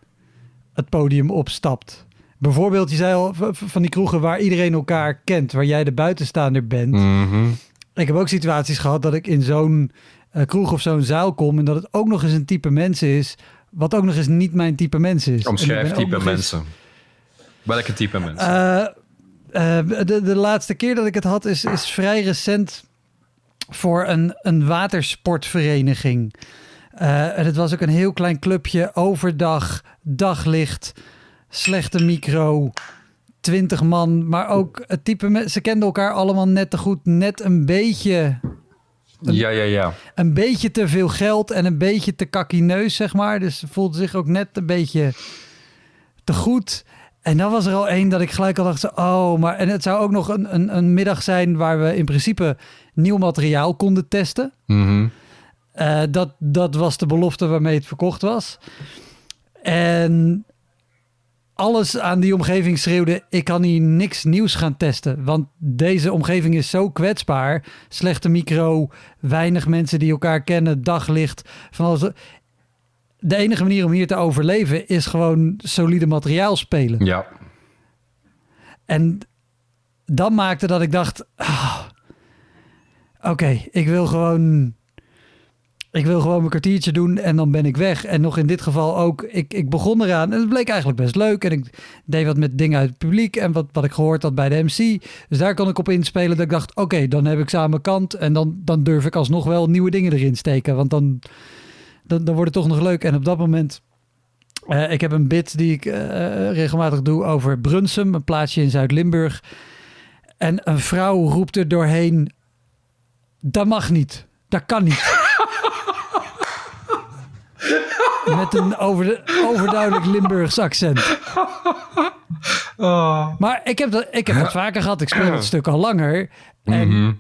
het podium opstapt. Bijvoorbeeld, je zei al van die kroegen waar iedereen elkaar kent, waar jij de buitenstaander bent. Mm Ik heb ook situaties gehad dat ik in zo'n uh, kroeg of zo'n zaal kom en dat het ook nog eens een type mensen is, wat ook nog eens niet mijn type mensen is. Omschrijf type mensen. Welke type mensen? Uh, uh, de, de laatste keer dat ik het had is, is vrij recent voor een, een watersportvereniging. en het was ook een heel klein clubje, overdag, daglicht, slechte micro, twintig man, maar ook het type ze kenden elkaar allemaal net te goed, net een beetje ja, ja, ja. Een beetje te veel geld en een beetje te kakkineus, zeg maar. Dus ze voelde zich ook net een beetje te goed. En dan was er al één dat ik gelijk al dacht, oh, maar... En het zou ook nog een, een, een middag zijn waar we in principe nieuw materiaal konden testen. Mm dat, dat was de belofte waarmee het verkocht was. En alles aan die omgeving schreeuwde: ik kan hier niks nieuws gaan testen. Want deze omgeving is zo kwetsbaar. Slechte micro, weinig mensen die elkaar kennen, daglicht. Van alles. De enige manier om hier te overleven is gewoon solide materiaal spelen. Ja. En dat maakte dat ik dacht: ah, oké, ik wil gewoon ik wil gewoon mijn kwartiertje doen en dan ben ik weg. En nog in dit geval ook, ik, ik begon eraan en het bleek eigenlijk best leuk. En ik deed wat met dingen uit het publiek en wat, wat ik gehoord had bij de MC. Dus daar kon ik op inspelen dat ik dacht, oké, dan heb ik mijn kant. En dan, dan durf ik alsnog wel nieuwe dingen erin steken. Want dan, dan, dan wordt het toch nog leuk. En op dat moment, uh, ik heb een bit die ik uh, regelmatig doe over Brunsum, een plaatsje in Zuid-Limburg. En een vrouw roept er doorheen, dat mag niet, dat kan niet. Met een over, overduidelijk Limburgs accent. Oh. Maar ik heb, dat, ik heb dat vaker gehad. Ik speel het stuk al langer. En mhm.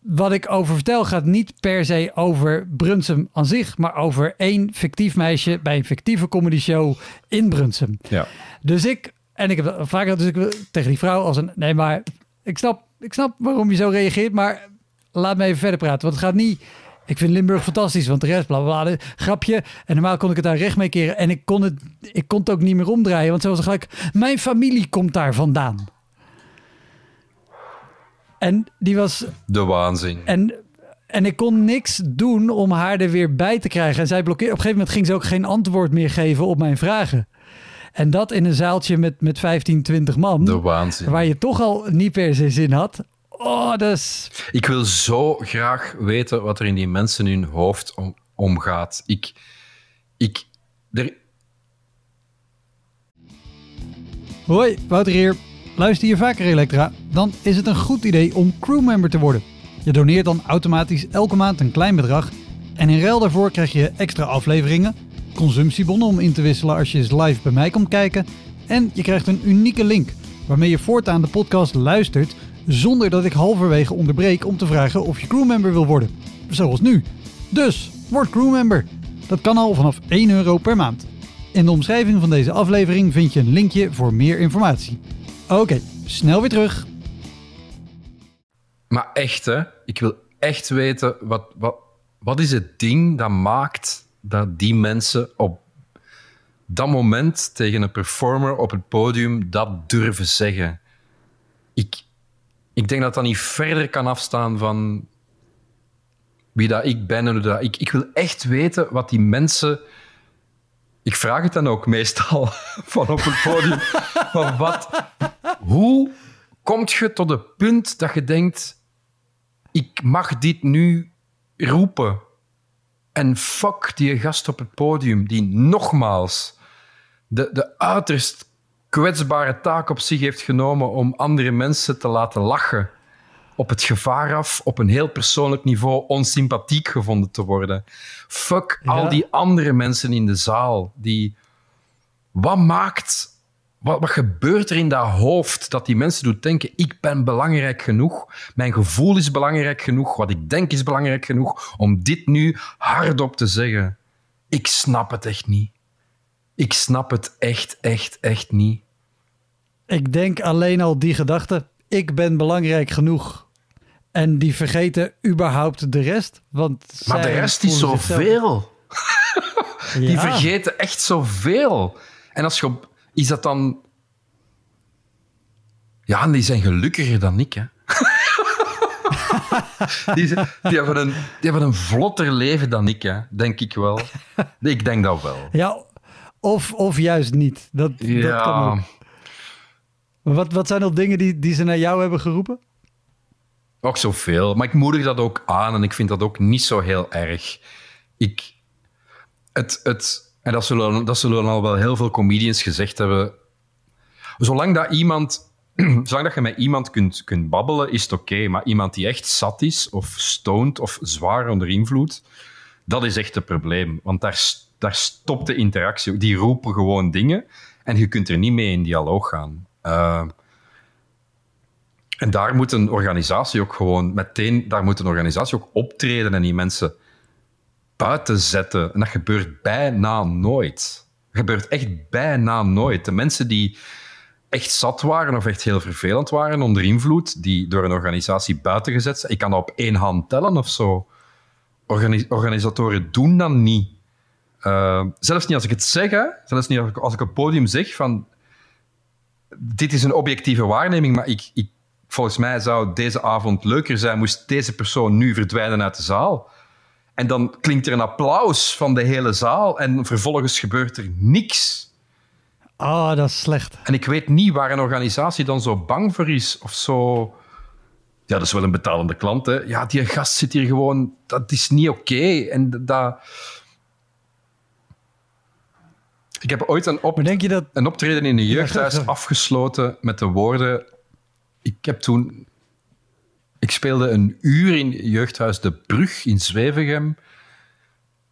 wat ik over vertel gaat niet per se over Brunsum aan zich, maar over één fictief meisje bij een fictieve comedy show in Brunsum. Ja. Dus ik, en ik heb vaker dus ik, tegen die vrouw als een, nee maar ik snap, ik snap waarom je zo reageert, maar laat me even verder praten. Want het gaat niet ik vind Limburg fantastisch, want de rest, bla bla bla. Grapje. En normaal kon ik het daar recht mee keren. En ik kon het, ik kon het ook niet meer omdraaien, want ze was gelijk. Mijn familie komt daar vandaan. En die was. De waanzin. En En ik kon niks doen om haar er weer bij te krijgen. En zij blokkeerde. Op een gegeven moment ging ze ook geen antwoord meer geven op mijn vragen. En dat in een zaaltje met, met 15, 20 man. De waanzin. Waar je toch al niet per se zin had. Oh, dat is... Ik wil zo graag weten wat er in die mensen hun hoofd om, omgaat. Ik... ik er, Hoi, Wouter hier. Luister je vaker Elektra? Dan is het een goed idee om crewmember te worden. Je doneert dan automatisch elke maand een klein bedrag. En in ruil daarvoor krijg je extra afleveringen, consumptiebonnen om in te wisselen als je eens live bij mij komt kijken. En je krijgt een unieke link waarmee je voortaan de podcast luistert zonder dat ik halverwege onderbreek om te vragen of je crewmember wil worden. Zoals nu. Dus, word crewmember. Dat kan al vanaf 1 euro per maand. In de omschrijving van deze aflevering vind je een linkje voor meer informatie. Oké, snel weer terug. maar echt, hè. Ik wil echt weten, wat, wat, wat is het ding dat maakt dat die mensen op dat moment tegen een performer op het podium dat durven zeggen? Ik, ik denk dat dat niet verder kan afstaan van wie dat ik ben en dat ik... Ik wil echt weten wat die mensen... Ik vraag het dan ook meestal van op het podium. maar wat... Hoe komt je tot het punt dat je denkt... Ik mag dit nu roepen. En fuck die gast op het podium die nogmaals de, de uiterst kwetsbare taak op zich heeft genomen om andere mensen te laten lachen. Op het gevaar af, op een heel persoonlijk niveau, onsympathiek gevonden te worden. Fuck Ja. al die andere mensen in de zaal. Die, wat maakt, wat, wat gebeurt er in dat hoofd dat die mensen doet denken: ik ben belangrijk genoeg, mijn gevoel is belangrijk genoeg, wat ik denk is belangrijk genoeg om dit nu hardop te zeggen. Ik snap het echt niet. Ik snap het echt, echt, echt niet. Ik denk alleen al die gedachte, ik ben belangrijk genoeg. En die vergeten überhaupt de rest. Want Maar de rest is zoveel. Die Ja. vergeten echt zoveel. En als je op, is dat dan. Ja, en die zijn gelukkiger dan ik, hè. die, zijn- die, hebben een, die hebben een vlotter leven dan ik, hè. denk ik wel. Ik denk dat wel. Ja, of, of juist niet. Dat, dat kan ook. Wat, wat zijn nog dingen die, die ze naar jou hebben geroepen? ook zoveel. Maar ik moedig dat ook aan en ik vind dat ook niet zo heel erg. Ik, het, het, en dat zullen, dat zullen al wel heel veel comedians gezegd hebben. Zolang dat iemand, zolang dat je met iemand kunt, kunt babbelen, is het oké. maar iemand die echt zat is, of stoned, of zwaar onder invloed, dat is echt het probleem. Want daar, daar stopt de interactie. Die roepen gewoon dingen en je kunt er niet mee in dialoog gaan. Eh, en daar moet een organisatie ook gewoon meteen, daar moet een organisatie ook optreden en die mensen buiten zetten. En dat gebeurt bijna nooit. Dat gebeurt echt bijna nooit. De mensen die echt zat waren of echt heel vervelend waren onder invloed, die door een organisatie buiten gezet zijn, ik kan dat op één hand tellen of zo. Organi- organisatoren doen dat niet. Eh, zelfs niet als ik het zeg, zelfs niet als ik, als ik op het podium zeg van dit is een objectieve waarneming, maar ik, ik, volgens mij zou deze avond leuker zijn moest deze persoon nu verdwijnen uit de zaal. En dan klinkt er een applaus van de hele zaal en vervolgens gebeurt er niks. Ah, dat is slecht. En ik weet niet waar een organisatie dan zo bang voor is of zo. Ja, dat is wel een betalende klant. Hè. Ja, die gast zit hier gewoon. Dat is niet oké. En dat. Ik heb ooit een, op, Maar denk je dat... een optreden in een jeugdhuis afgesloten met de woorden. Ik heb toen. Ik speelde een uur in jeugdhuis De Brug in Zwevegem.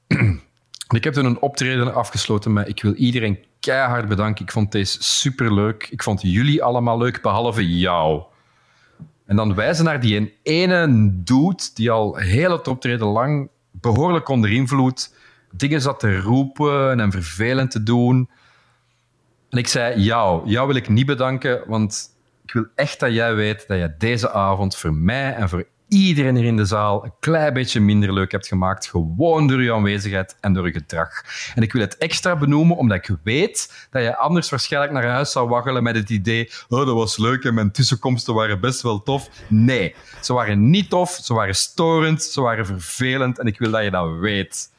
Ik heb toen een optreden afgesloten met ik wil iedereen keihard bedanken. Ik vond deze superleuk. Ik vond jullie allemaal leuk, behalve jou. En dan wijzen naar die ene dude die al heel het optreden lang behoorlijk onder invloed dingen zat te roepen en vervelend te doen. En ik zei, jou, jou wil ik niet bedanken, want ik wil echt dat jij weet dat jij deze avond voor mij en voor iedereen hier in de zaal een klein beetje minder leuk hebt gemaakt. Gewoon door je aanwezigheid en door je gedrag. En ik wil het extra benoemen, omdat ik weet dat je anders waarschijnlijk naar huis zou waggelen met het idee oh, dat was leuk en mijn tussenkomsten waren best wel tof. Nee, ze waren niet tof, ze waren storend, ze waren vervelend en ik wil dat je dat weet.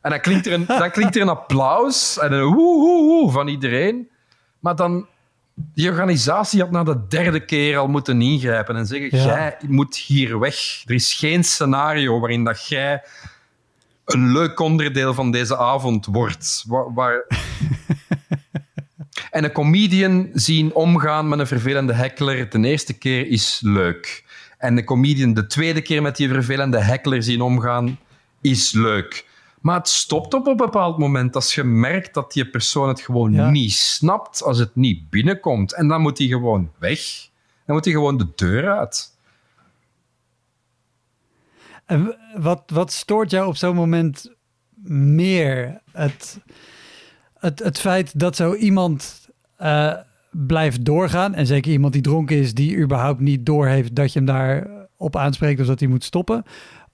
En dan klinkt er een, dan klinkt er een applaus en een woe, woe, woe van iedereen. Maar dan, die organisatie had na de derde keer al moeten ingrijpen en zeggen: Ja. Jij moet hier weg. Er is geen scenario waarin dat jij een leuk onderdeel van deze avond wordt. Waar, waar... en een comedian zien omgaan met een vervelende heckler de eerste keer is leuk. En een comedian de tweede keer met die vervelende heckler zien omgaan is leuk. Maar het stopt op een bepaald moment als je merkt dat die persoon het gewoon Ja. niet snapt, als het niet binnenkomt. En dan moet hij gewoon weg. Dan moet hij gewoon de deur uit. En wat, wat stoort jou op zo'n moment meer? Het, het, het feit dat zo iemand eh, blijft doorgaan, en zeker iemand die dronken is, die überhaupt niet doorheeft dat je hem daar op aanspreekt of dat hij moet stoppen.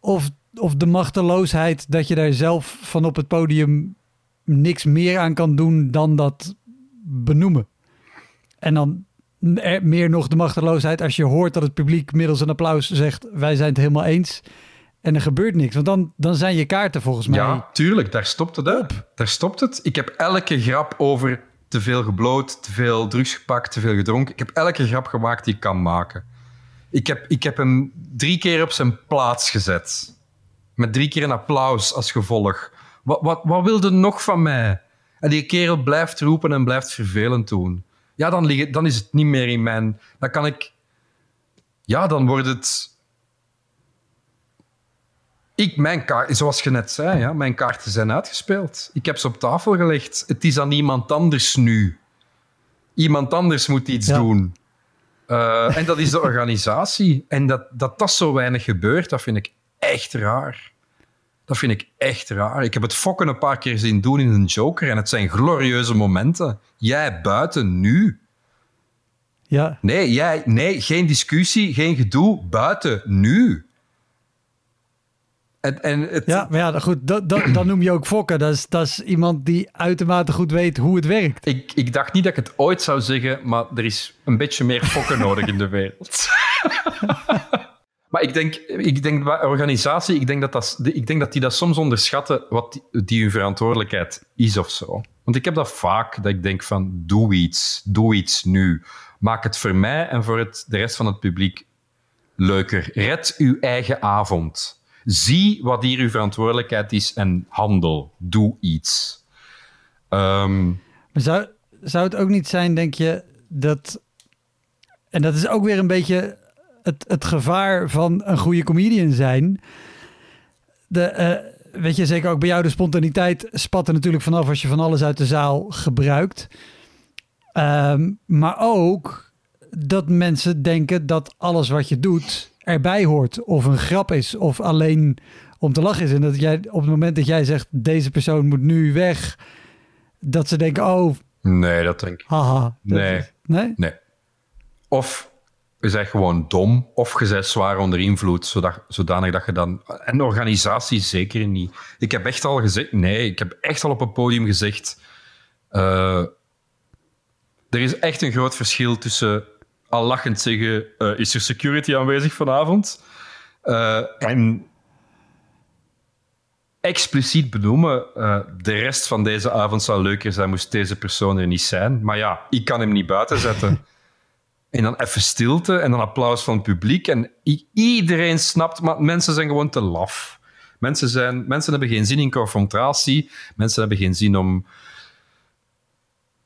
Of, of de machteloosheid dat je daar zelf van op het podium niks meer aan kan doen dan dat benoemen. En dan er- meer nog de machteloosheid als je hoort dat het publiek middels een applaus zegt: Wij zijn het helemaal eens. En er gebeurt niks. Want dan, dan zijn je kaarten volgens mij. Ja, tuurlijk, daar stopt het. Hè? Daar stopt het. Ik heb elke grap over te veel gebloot, te veel drugs gepakt, te veel gedronken. Ik heb elke grap gemaakt die ik kan maken. Ik heb, ik heb hem drie keer op zijn plaats gezet. Met drie keer een applaus als gevolg. Wat, wat, wat wilde nog van mij? En die kerel blijft roepen en blijft vervelend doen. Ja, dan, lig, dan is het niet meer in mijn... Dan kan ik... Ja, dan wordt het... Ik, mijn kaart, zoals je net zei, ja, mijn kaarten zijn uitgespeeld. Ik heb ze op tafel gelegd. Het is aan iemand anders nu. Iemand anders moet iets Ja. doen. Eh, en dat is de organisatie. En dat, dat dat zo weinig gebeurt, dat vind ik echt raar. Dat vind ik echt raar. Ik heb het fokken een paar keer zien doen in een Joker en het zijn glorieuze momenten. Jij buiten nu. Ja, Nee, jij, nee, geen discussie, geen gedoe. Buiten nu. En, en het, ja maar ja, goed, dat, dat, dan noem je ook fokken. Dat is, dat is iemand die uitermate goed weet hoe het werkt. Ik, ik dacht niet dat ik het ooit zou zeggen, maar er is een beetje meer fokken nodig in de wereld. maar ik denk, ik denk organisatie, ik denk, dat dat, ik denk dat die dat soms onderschatten wat die, die hun verantwoordelijkheid is of zo. Want ik heb dat vaak, dat ik denk van, doe iets, doe iets nu. Maak het voor mij en voor het, de rest van het publiek leuker. Red uw eigen avond. Zie wat hier uw verantwoordelijkheid is en handel. Doe iets. Ehm, zou, zou het ook niet zijn, denk je, dat... En dat is ook weer een beetje het, het gevaar van een goede comedian zijn. De, eh, weet je, zeker ook bij jou, de spontaniteit spat er natuurlijk vanaf als je van alles uit de zaal gebruikt. Ehm, maar ook dat mensen denken dat alles wat je doet erbij hoort. Of een grap is, of alleen om te lachen is. En dat jij op het moment dat jij zegt, deze persoon moet nu weg, dat ze denken, oh, nee, dat denk ik. haha. Nee. is- nee? Nee. Of je bent gewoon dom, of je bent zwaar onder invloed, zodat, zodanig dat je dan... En organisatie zeker niet. Ik heb echt al gezegd... Nee, ik heb echt al op het podium gezegd... eh, er is echt een groot verschil tussen al lachend zeggen... eh, is er security aanwezig vanavond? Eh, en expliciet benoemen. de rest van deze avond zou leuker zijn moest deze persoon er niet zijn. Maar ja, ik kan hem niet buiten zetten. En dan even stilte en dan applaus van het publiek. En iedereen snapt, maar mensen zijn gewoon te laf. Mensen, zijn, mensen hebben geen zin in confrontatie. Mensen hebben geen zin om...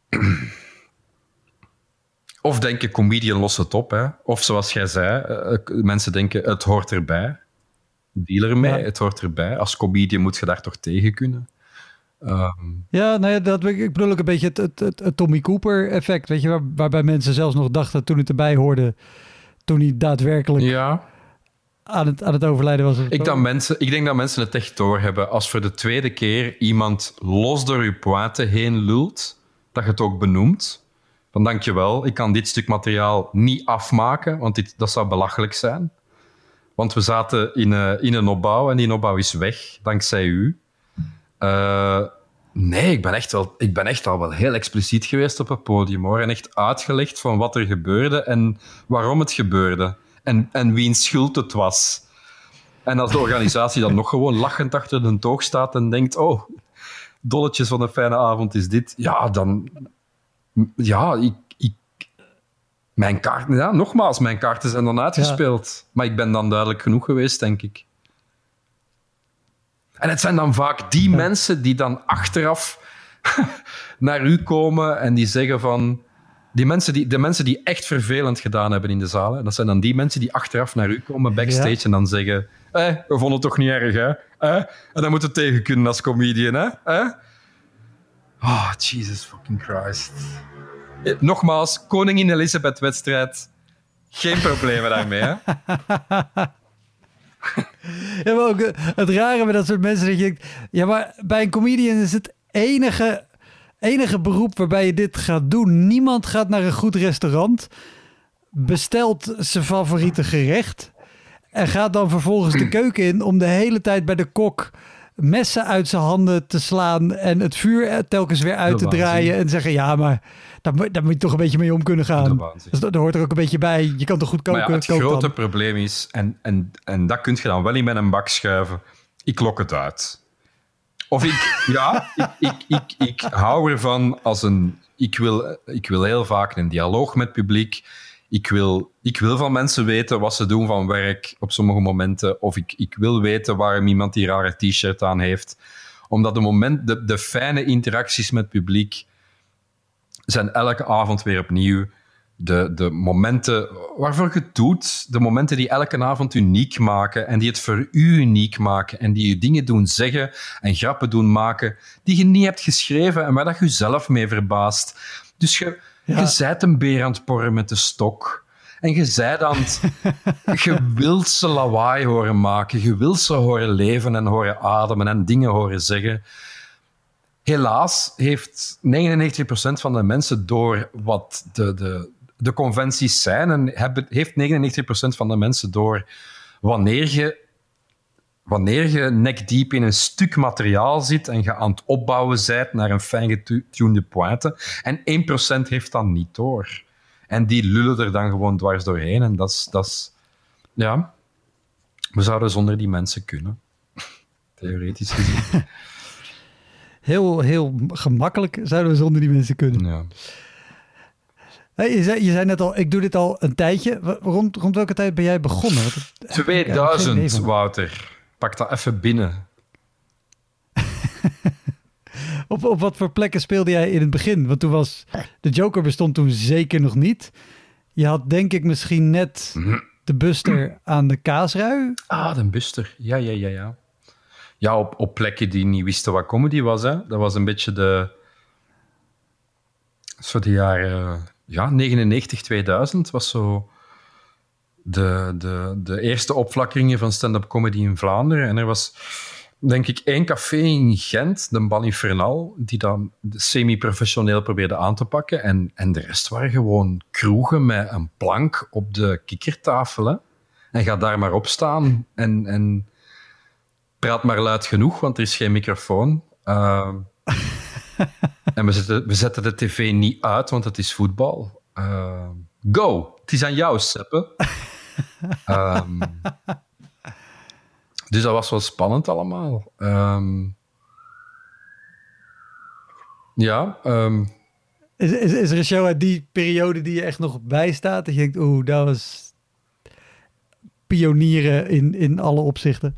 Of denken, comedian los het op. Hè? Of zoals jij zei, eh, mensen denken, het hoort erbij. Deal ermee, Ja. het hoort erbij. Als comedian moet je daar toch tegen kunnen. Ehm, Ja, nou ja, dat, ik bedoel ook een beetje het, het, het, het Tommy Cooper effect, weet je, waar, waarbij mensen zelfs nog dachten toen het erbij hoorde, toen hij daadwerkelijk ja, aan, het, aan het overlijden was. ik, dat mensen, ik denk dat mensen het echt doorhebben. Als voor de tweede keer iemand los door je poate heen lult, dat je het ook benoemt. Van dankjewel, ik kan dit stuk materiaal niet afmaken, want dit, dat zou belachelijk zijn. Want we zaten in, uh, in een opbouw en die opbouw is weg, dankzij u. Uh, nee, ik ben, echt wel, ik ben echt al wel heel expliciet geweest op het podium hoor. En echt uitgelegd van wat er gebeurde en waarom het gebeurde. En, en wiens schuld het was. En als de organisatie dan nog gewoon lachend achter de toog staat en denkt: Oh, dolletjes van een fijne avond is dit. Ja, dan. Ja, ik. ik mijn kaarten, ja, nogmaals, mijn kaarten zijn dan uitgespeeld. Maar ik ben dan duidelijk genoeg geweest, denk ik. En het zijn dan vaak die mensen die dan achteraf naar u komen en die zeggen van... Die mensen die, de mensen die echt vervelend gedaan hebben in de zaal, dat zijn dan die mensen die achteraf naar u komen backstage en dan zeggen... Eh, we vonden het toch niet erg, hè? Eh? En dan moet het tegen kunnen als comedian, hè? Eh? Oh, Jesus fucking Christ. Eh, nogmaals, Koningin Elizabeth-wedstrijd. Geen problemen daarmee, hè? ja, maar ook eh, het rare met dat soort mensen dat je denkt, ja, maar bij een comedian is het enige, enige beroep waarbij je dit gaat doen. Niemand gaat naar een goed restaurant, bestelt zijn favoriete gerecht en gaat dan vervolgens de keuken in om de hele tijd bij de kok messen uit zijn handen te slaan en het vuur telkens weer uit te draaien en zeggen ja, maar daar, daar, moet je toch een beetje mee om kunnen gaan. Dus dat, hoort er ook een beetje bij. Je kan toch goed koken? Maar het grote probleem is, en, en, en dat kun je dan wel in met een bak schuiven, ik lok het uit. Of ik, ja, ik, ik, ik, ik hou ervan als een... Ik wil, ik wil heel vaak een dialoog met publiek. Ik wil, ik wil van mensen weten wat ze doen van werk op sommige momenten. Of ik, ik wil weten waarom iemand die rare t-shirt aan heeft. Omdat de, moment, de, de fijne interacties met publiek zijn elke avond weer opnieuw. De, de momenten waarvoor je het doet, de momenten die elke avond uniek maken en die het voor u uniek maken en die je dingen doen zeggen en grappen doen maken die je niet hebt geschreven en waar dat je zelf mee verbaast. Dus je, ja. je zijt een beer aan het porren met de stok. En je zei dan, je wilt ze lawaai horen maken, je wilt ze horen leven en horen ademen en dingen horen zeggen. Helaas heeft 99% van de mensen door wat de, de, de conventies zijn en hebben, heeft 99% van de mensen door wanneer je, wanneer je nekdiep in een stuk materiaal zit en je aan het opbouwen bent naar een fijn getunede pointe. En 1% heeft dat niet door. En die lullen er dan gewoon dwars doorheen. En dat is... Dat is ja, we zouden zonder die mensen kunnen. Theoretisch gezien. heel, heel gemakkelijk zouden we zonder die mensen kunnen. Ja. Je, zei, je zei net al, ik doe dit al een tijdje. Rond, rond welke tijd ben jij begonnen? 2000, Wouter. Pak dat even binnen. op, op wat voor plekken speelde jij in het begin? Want toen was... De Joker bestond toen zeker nog niet. Je had denk ik misschien net de Buster aan de kaasrui. Ah, de Buster. Ja, ja, ja, ja ja, op, op plekken die niet wisten wat comedy was. Hè. Dat was een beetje de... Zo de jaren... Ja, 99, 2000 was zo de, de, de eerste opflakkeringen van stand-up comedy in Vlaanderen. En er was, denk ik, één café in Gent, de Ban Infernal, die dan semi-professioneel probeerde aan te pakken. En, en de rest waren gewoon kroegen met een plank op de kikkertafel. Hè. En ga daar maar op staan en... en praat maar luid genoeg, want er is geen microfoon. Uh, en we zetten, we zetten de tv niet uit, want het is voetbal. Uh, go! Het is aan jou, Seppe. um, dus dat was wel spannend allemaal. Um, ja. Um, is, is, is er een show uit die periode die je echt nog bijstaat? Dat je denkt, oeh, dat was pionieren in, in alle opzichten.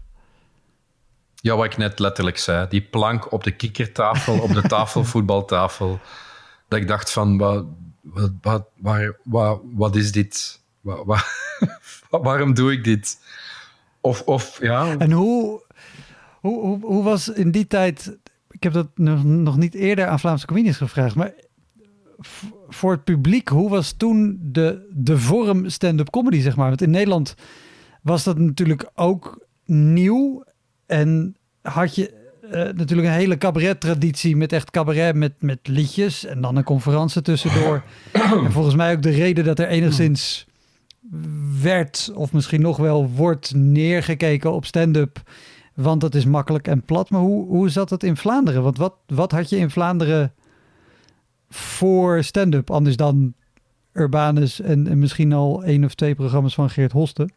Ja, wat ik net letterlijk zei. Die plank op de kikkertafel, op de tafelvoetbaltafel. Dat ik dacht van, wat, wat, wat, is dit? Waarom doe ik dit? Of, of ja... En hoe, hoe, hoe, was in die tijd... Ik heb dat nog, nog niet eerder aan Vlaamse comedians gevraagd, maar voor het publiek, hoe was toen de, de vorm stand-up comedy, zeg maar? Want in Nederland was dat natuurlijk ook nieuw. En had je uh, natuurlijk een hele cabaret-traditie met echt cabaret met, met liedjes en dan een conferentie tussendoor. en volgens mij ook de reden dat er enigszins werd, of misschien nog wel wordt neergekeken op stand-up, want dat is makkelijk en plat. Maar hoe, hoe zat het in Vlaanderen? Want wat, wat had je in Vlaanderen voor stand-up, anders dan Urbanus en, en misschien al één of twee programma's van Geert Hosten?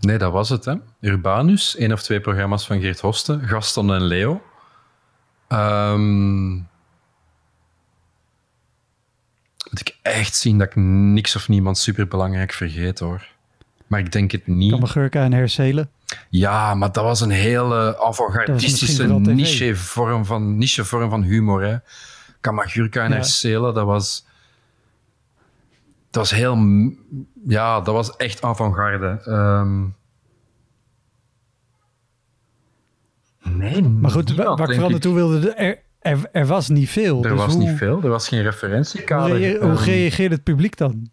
Nee, dat was het. Hè. Urbanus, één of twee programma's van Geert Hosten, Gaston en Leo. Um, moet ik echt zien dat ik niks of niemand superbelangrijk vergeet, hoor. Maar ik denk het niet. Kammergurka en Hercelen. Ja, maar dat was een hele avant-gardistische niche-vorm van, niche vorm van humor. Hè. Kamagurka en ja. Hercelen, dat was... Dat was heel... Ja, dat was echt avant-garde. Um, nee, Maar goed, waar ik vooral naartoe wilde... Er, er, er, was niet veel. Er dus was hoe, niet veel. Er was geen referentiekader. Hoe, rea hoe reageerde het publiek dan?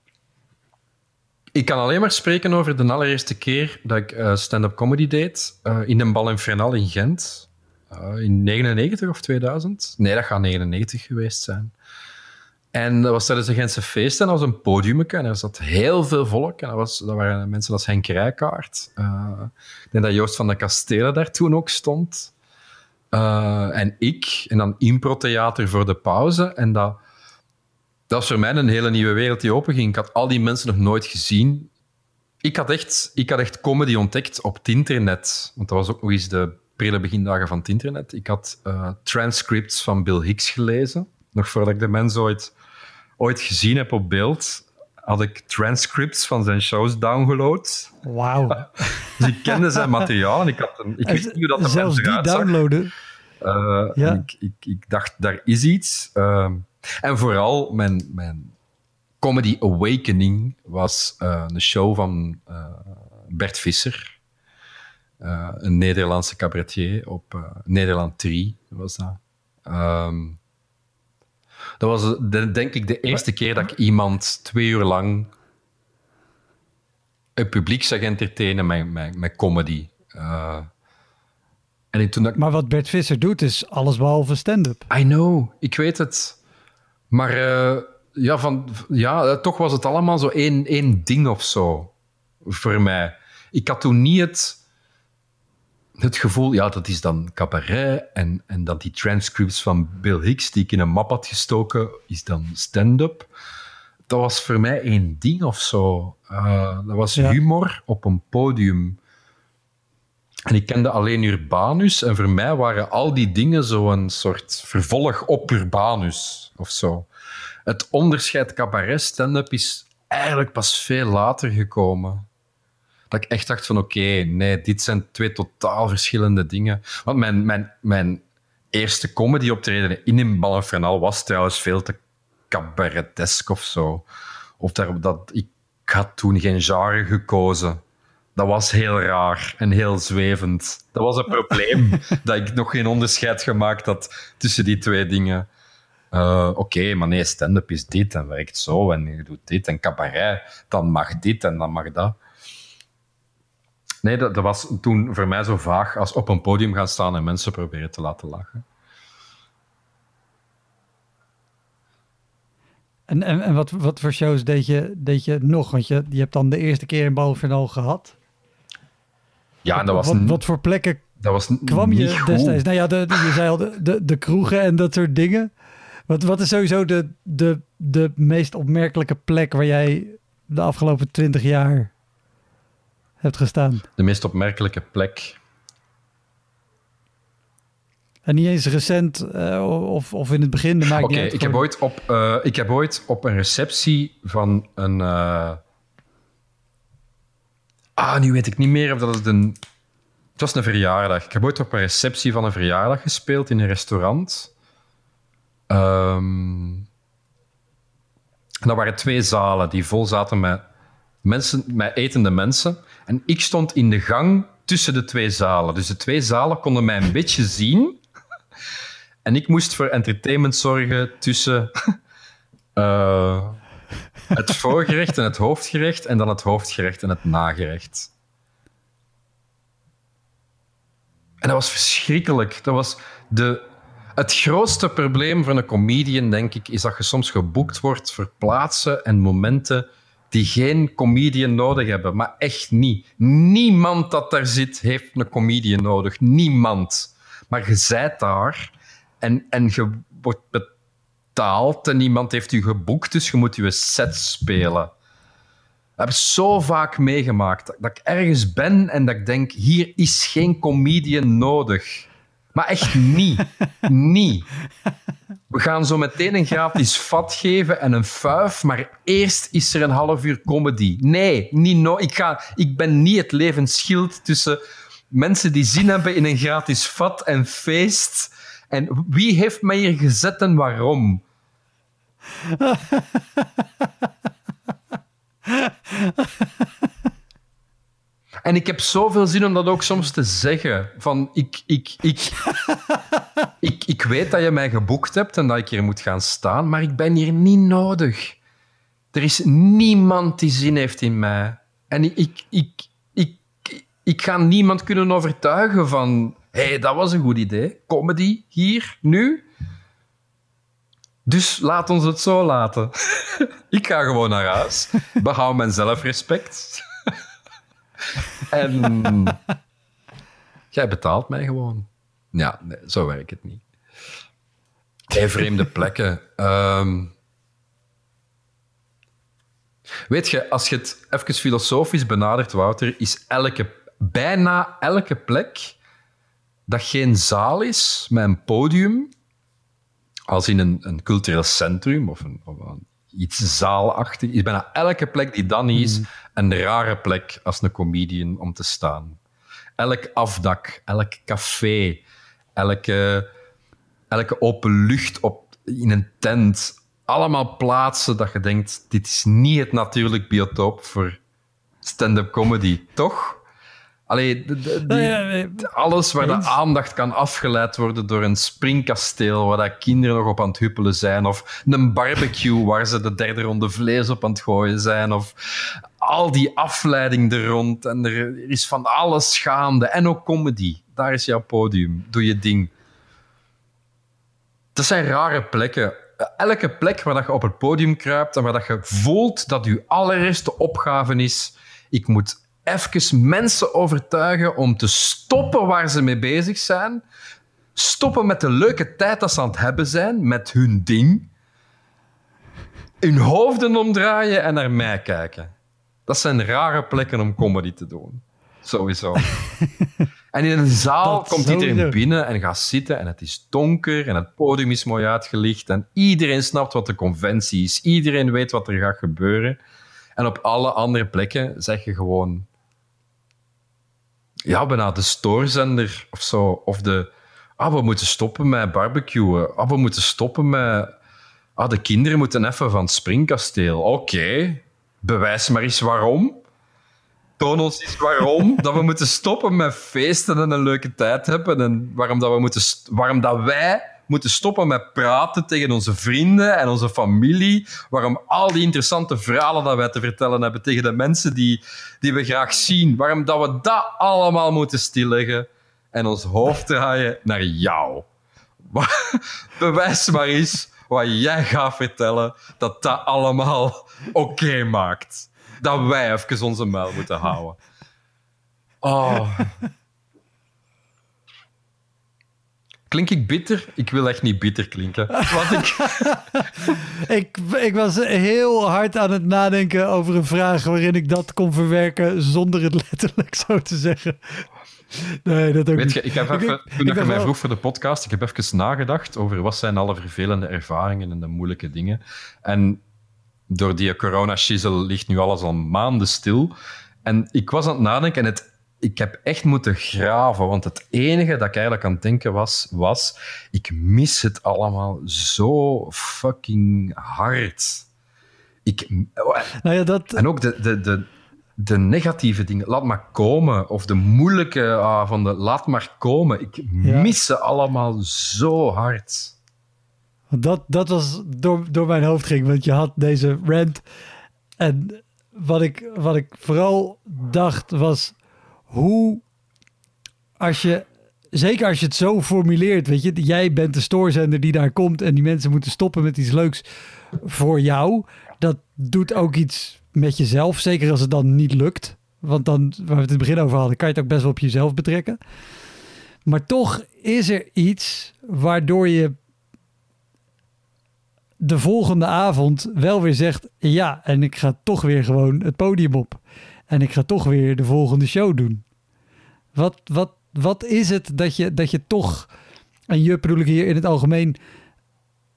Ik kan alleen maar spreken over de allereerste keer dat ik uh, stand-up comedy deed. Uh, in een bal en Frenal in Gent. Uh, in 99 of 2000. Nee, dat gaat 99 geweest zijn. En dat was tijdens de Gentse feest en dat was een podiumke en er zat heel veel volk. En dat, was, dat waren mensen als Henk Rijkaard. ik denk dat Joost van de Kastelen daar toen ook stond. Uh, en ik, en dan improtheater voor de pauze. En dat, dat was voor mij een hele nieuwe wereld die openging. Ik had al die mensen nog nooit gezien. Ik had echt, ik had echt comedy ontdekt op het internet. Want dat was ook nog eens de prille begindagen van het internet. Ik had uh, transcripts van Bill Hicks gelezen. Nog voordat ik de mens ooit, ooit gezien heb op beeld had ik transcripts van zijn shows downgeload. Wauw. dus ik kende zijn materiaal en ik, had een, ik wist niet hoe dat de Zelfs die downloaden? Uh, ja. ik, ik, ik, dacht, daar is iets. Uh, en vooral mijn, mijn comedy awakening was uh, een show van Bert Visser. een Nederlandse cabaretier op Nederland 3 was dat. Um, dat was denk ik de eerste keer dat ik iemand twee uur lang het publiek zag entertainen met, met, met comedy. Uh, en toen dat... Maar wat Bert Visser doet is alles behalve stand-up. I know, ik weet het. Maar uh, ja, van, ja, toch was het allemaal zo één, één ding of zo voor mij. Ik had toen niet het het gevoel, ja, dat is dan cabaret en, en dat die transcripts van Bill Hicks die ik in een map had gestoken, is dan stand-up. Dat was voor mij één ding of zo. Uh, dat was ja. humor op een podium. En ik kende alleen Urbanus en voor mij waren al die dingen zo'n soort vervolg op Urbanus of zo. Het onderscheid cabaret stand-up is eigenlijk pas veel later gekomen dat ik echt dacht van oké, nee, dit zijn twee totaal verschillende dingen. Want mijn, mijn, mijn eerste comedy optreden in een Ballenfrenal was trouwens veel te cabaretesk of zo. Of daar, dat, ik had toen geen genre gekozen. Dat was heel raar en heel zwevend. Dat was een probleem, dat ik nog geen onderscheid gemaakt had tussen die twee dingen. Uh, Oké, okay, maar nee, stand-up is dit en werkt zo en je doet dit. En cabaret, dan mag dit en dan mag dat. Nee, dat, dat, was toen voor mij zo vaag als op een podium gaan staan en mensen proberen te laten lachen. En, en, en wat, wat voor shows deed je, deed je nog? Want je, je hebt dan de eerste keer een balfinal gehad. Ja, en dat was... Wat, wat voor plekken dat was kwam je goed. destijds? Nou ja, de, de, je zei al, de, de, de kroegen en dat soort dingen. Wat, wat is sowieso de, de, de meest opmerkelijke plek waar jij de afgelopen twintig jaar hebt gestaan? De meest opmerkelijke plek. En niet eens recent uh, of, of in het begin. Oké, okay, ik, heb ooit op, uh, ik heb ooit op een receptie van een. Uh... Ah, nu weet ik niet meer of dat het een. Het was een verjaardag. Ik heb ooit op een receptie van een verjaardag gespeeld in een restaurant. Um... En dat waren twee zalen die vol zaten met, mensen, met etende mensen. En ik stond in de gang tussen de twee zalen. Dus de twee zalen konden mij een beetje zien. En ik moest voor entertainment zorgen tussen uh, het voorgerecht en het hoofdgerecht, en dan het hoofdgerecht en het nagerecht. En dat was verschrikkelijk. Dat was de, het grootste probleem voor een comedian, denk ik, is dat je soms geboekt wordt voor plaatsen en momenten die geen comedian nodig hebben. Maar echt niet. Niemand dat daar zit, heeft een comedian nodig. Niemand. Maar je zijt daar en, en je wordt betaald en niemand heeft u geboekt, dus je moet je set spelen. Dat heb ik zo vaak meegemaakt. Dat ik ergens ben en dat ik denk, hier is geen comedian nodig. Maar echt niet. niet. We gaan zo meteen een gratis vat geven en een fuif, maar eerst is er een half uur comedy. Nee, niet no ik, ga, ik ben niet het levensschild tussen mensen die zin hebben in een gratis vat en feest. En wie heeft mij hier gezet en waarom? En ik heb zoveel zin om dat ook soms te zeggen. Van, ik, ik, ik, ik, ik weet dat je mij geboekt hebt en dat ik hier moet gaan staan, maar ik ben hier niet nodig. Er is niemand die zin heeft in mij. En ik, ik, ik, ik, ik ga niemand kunnen overtuigen van... Hé, hey, dat was een goed idee. Comedy, hier, nu. Dus laat ons het zo laten. ik ga gewoon naar huis. Behoud mijn zelfrespect. En jij betaalt mij gewoon. Ja, nee, zo werkt het niet. Hey, vreemde plekken. Um, weet je, als je het even filosofisch benadert, Wouter, is elke, bijna elke plek dat geen zaal is met een podium, als in een, een cultureel centrum of, een, of een, iets zaalachtig, is bijna elke plek die dan is, mm. een rare plek als een comedian om te staan. Elk afdak, elk café, elke, elke open lucht op, in een tent, allemaal plaatsen dat je denkt, dit is niet het natuurlijk biotoop voor stand-up comedy, toch? Allee, alles waar de aandacht kan afgeleid worden door een springkasteel waar dat kinderen nog op aan het huppelen zijn, of een barbecue waar ze de derde ronde vlees op aan het gooien zijn, of al die afleiding er rond. En er is van alles gaande. En ook comedy. Daar is jouw podium. Doe je ding. Dat zijn rare plekken. Elke plek waar dat je op het podium kruipt en waar dat je voelt dat je allereerste opgave is, ik moet even mensen overtuigen om te stoppen waar ze mee bezig zijn. Stoppen met de leuke tijd dat ze aan het hebben zijn, met hun ding. Hun hoofden omdraaien en naar mij kijken. Dat zijn rare plekken om comedy te doen. Sowieso. en in een zaal komt iedereen binnen en gaat zitten en het is donker en het podium is mooi uitgelicht en iedereen snapt wat de conventie is. Iedereen weet wat er gaat gebeuren. En op alle andere plekken zeg je gewoon ja, bijna de stoorzender of zo. Of de, ah, we moeten stoppen met barbecuen. Ah, we moeten stoppen met... Ah, de kinderen moeten even van het springkasteel. Oké, bewijs maar eens waarom. Toon ons eens waarom dat we moeten stoppen met feesten en een leuke tijd hebben. En waarom, dat we moeten, waarom dat wij moeten stoppen met praten tegen onze vrienden en onze familie. Waarom al die interessante verhalen dat wij te vertellen hebben tegen de mensen die, die we graag zien. Waarom dat we dat allemaal moeten stilleggen en ons hoofd draaien naar jou. Bewijs maar eens wat jij gaat vertellen dat dat allemaal oké maakt. Dat wij even onze muil moeten houden. Oh. Klink ik bitter? Ik wil echt niet bitter klinken. Want ik... ik, ik was heel hard aan het nadenken over een vraag waarin ik dat kon verwerken zonder het letterlijk zo te zeggen. Nee, dat ook Weet niet. Je, ik heb even, toen je mij vroeg voor de podcast, ik heb even nagedacht over wat zijn alle vervelende ervaringen en de moeilijke dingen. En door die corona-shizzle ligt nu alles al maanden stil. En ik was aan het nadenken en het ik heb echt moeten graven, want het enige dat ik eigenlijk aan het denken was, was ik mis het allemaal zo fucking hard. Ik, nou ja, dat... En ook de, de, de, de negatieve dingen, laat maar komen. Of de moeilijke avonden, laat maar komen. Ik mis ze allemaal zo hard. Dat, dat was door, door mijn hoofd ging, want je had deze rant. En wat ik, wat ik vooral dacht was hoe, als je zeker als je het zo formuleert, weet je, jij bent de stoorzender die daar komt en die mensen moeten stoppen met iets leuks voor jou. Dat doet ook iets met jezelf, zeker als het dan niet lukt. Want dan, waar we het in het begin over hadden, kan je het ook best wel op jezelf betrekken. Maar toch is er iets waardoor je de volgende avond wel weer zegt: ja, en ik ga toch weer gewoon het podium op. En ik ga toch weer de volgende show doen. Wat, wat, wat is het dat je, dat je toch, en je bedoel ik hier in het algemeen,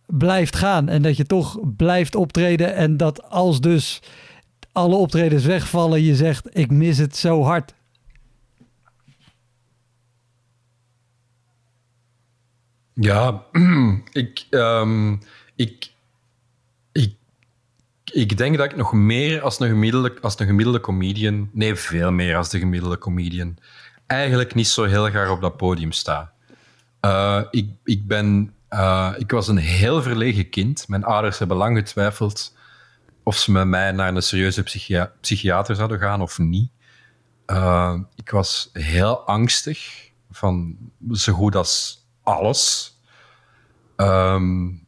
blijft gaan en dat je toch blijft optreden en dat als dus alle optredens wegvallen, je zegt ik mis het zo hard. Ja, ik, ehm, ik, ik, ik denk dat ik nog meer als een, gemiddelde, als een gemiddelde comedian, nee, veel meer als de gemiddelde comedian, eigenlijk niet zo heel graag op dat podium sta. Uh, ik, ik, ben, uh, ik was een heel verlegen kind. Mijn ouders hebben lang getwijfeld of ze met mij naar een serieuze psychia psychiater zouden gaan of niet. Uh, ik was heel angstig van zo goed als alles. Um,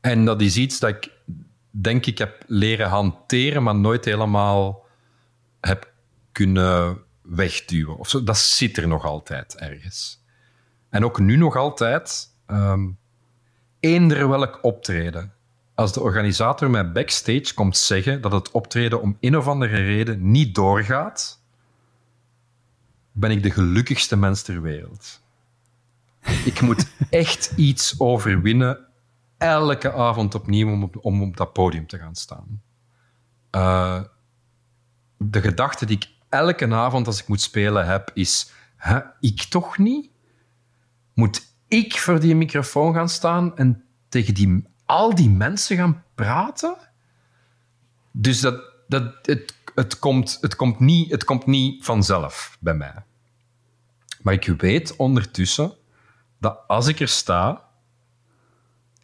en dat is iets dat ik denk ik heb leren hanteren, maar nooit helemaal heb kunnen wegduwen. Of zo. Dat zit er nog altijd ergens. En ook nu nog altijd, um, eender welk optreden. Als de organisator mij backstage komt zeggen dat het optreden om een of andere reden niet doorgaat, ben ik de gelukkigste mens ter wereld. Ik moet echt iets overwinnen elke avond opnieuw om op, om op dat podium te gaan staan. Uh, de gedachte die ik elke avond als ik moet spelen heb, is: hè, ik toch niet? Moet ik voor die microfoon gaan staan en tegen die, al die mensen gaan praten? Dus dat, dat, het, het, komt, het, komt niet, het komt niet vanzelf bij mij. Maar ik weet ondertussen dat als ik er sta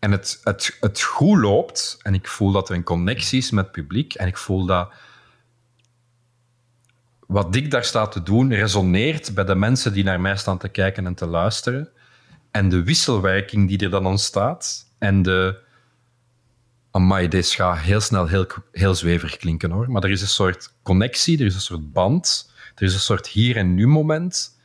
en het, het, het goed loopt en ik voel dat er een connectie is met het publiek en ik voel dat wat ik daar sta te doen resoneert bij de mensen die naar mij staan te kijken en te luisteren. En de wisselwerking die er dan ontstaat en de... Amai, deze gaat heel snel heel, heel zweverig klinken hoor. Maar er is een soort connectie, er is een soort band, er is een soort hier en nu moment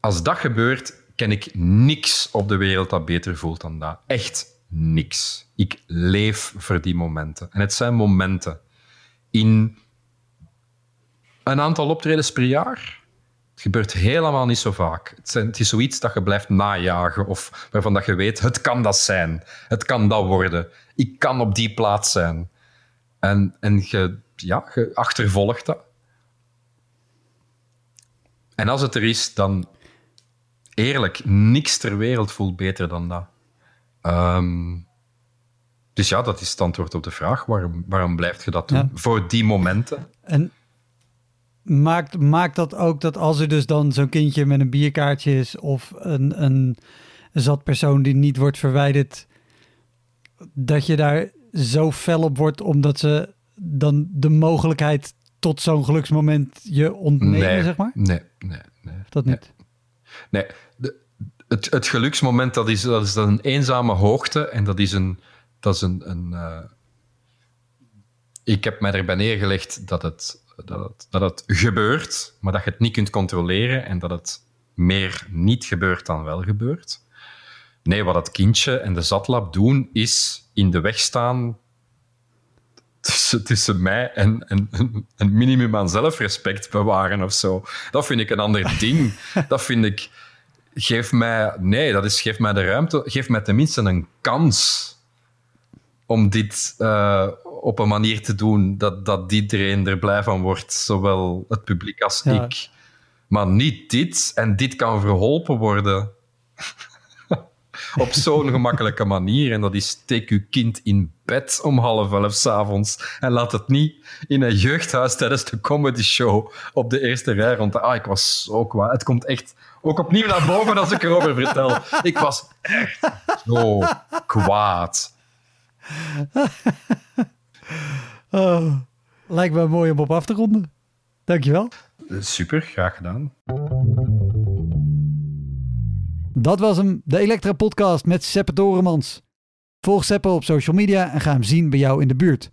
als dat gebeurt, ken ik niks op de wereld dat beter voelt dan dat. Echt niks. Ik leef voor die momenten. En het zijn momenten. In een aantal optredens per jaar. Het gebeurt helemaal niet zo vaak. Het, zijn, het is zoiets dat je blijft najagen of waarvan dat je weet, het kan dat zijn. Het kan dat worden. Ik kan op die plaats zijn. En, en je, ja, je achtervolgt dat. En als het er is, dan eerlijk, niks ter wereld voelt beter dan dat. Um, dus ja, dat is het antwoord op de vraag. Waarom, waarom blijf je dat doen? Ja. Voor die momenten. En maakt, maakt dat ook dat als er dus dan zo'n kindje met een bierkaartje is... of een, een, zat persoon die niet wordt verwijderd... dat je daar zo fel op wordt omdat ze dan de mogelijkheid tot zo'n geluksmoment je ontnemen, nee, zeg maar? Nee, nee, nee. Dat niet? Nee, het, het geluksmoment dat is, dat is een eenzame hoogte en dat is een. Dat is een, een uh, ik heb mij erbij neergelegd dat het, dat, het, dat het gebeurt, maar dat je het niet kunt controleren en dat het meer niet gebeurt dan wel gebeurt. Nee, wat het kindje en de zatlab doen, is in de weg staan tussen, tussen mij en een minimum aan zelfrespect bewaren of zo. Dat vind ik een ander ding. Dat vind ik... Geef mij... Nee, dat is geef mij de ruimte. Geef mij tenminste een kans om dit uh, op een manier te doen dat, dat iedereen er blij van wordt. Zowel het publiek als ja. ik. Maar niet dit. En dit kan verholpen worden op zo'n gemakkelijke manier. En dat is steek uw kind in bed om half elf s'avonds en laat het niet in een jeugdhuis tijdens de comedy show op de eerste rij rond. Ah, ik was zo kwaad. Het komt echt ook opnieuw naar boven als ik erover vertel. Ik was echt zo kwaad. Oh, lijkt me mooi om op af te ronden. Dankjewel. Super, graag gedaan. Dat was hem, de Elektra podcast met Seppe Doremans. Volg Seppe op social media en ga hem zien bij jou in de buurt.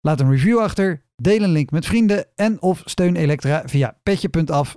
Laat een review achter, deel een link met vrienden en of steun Elektra via petje.af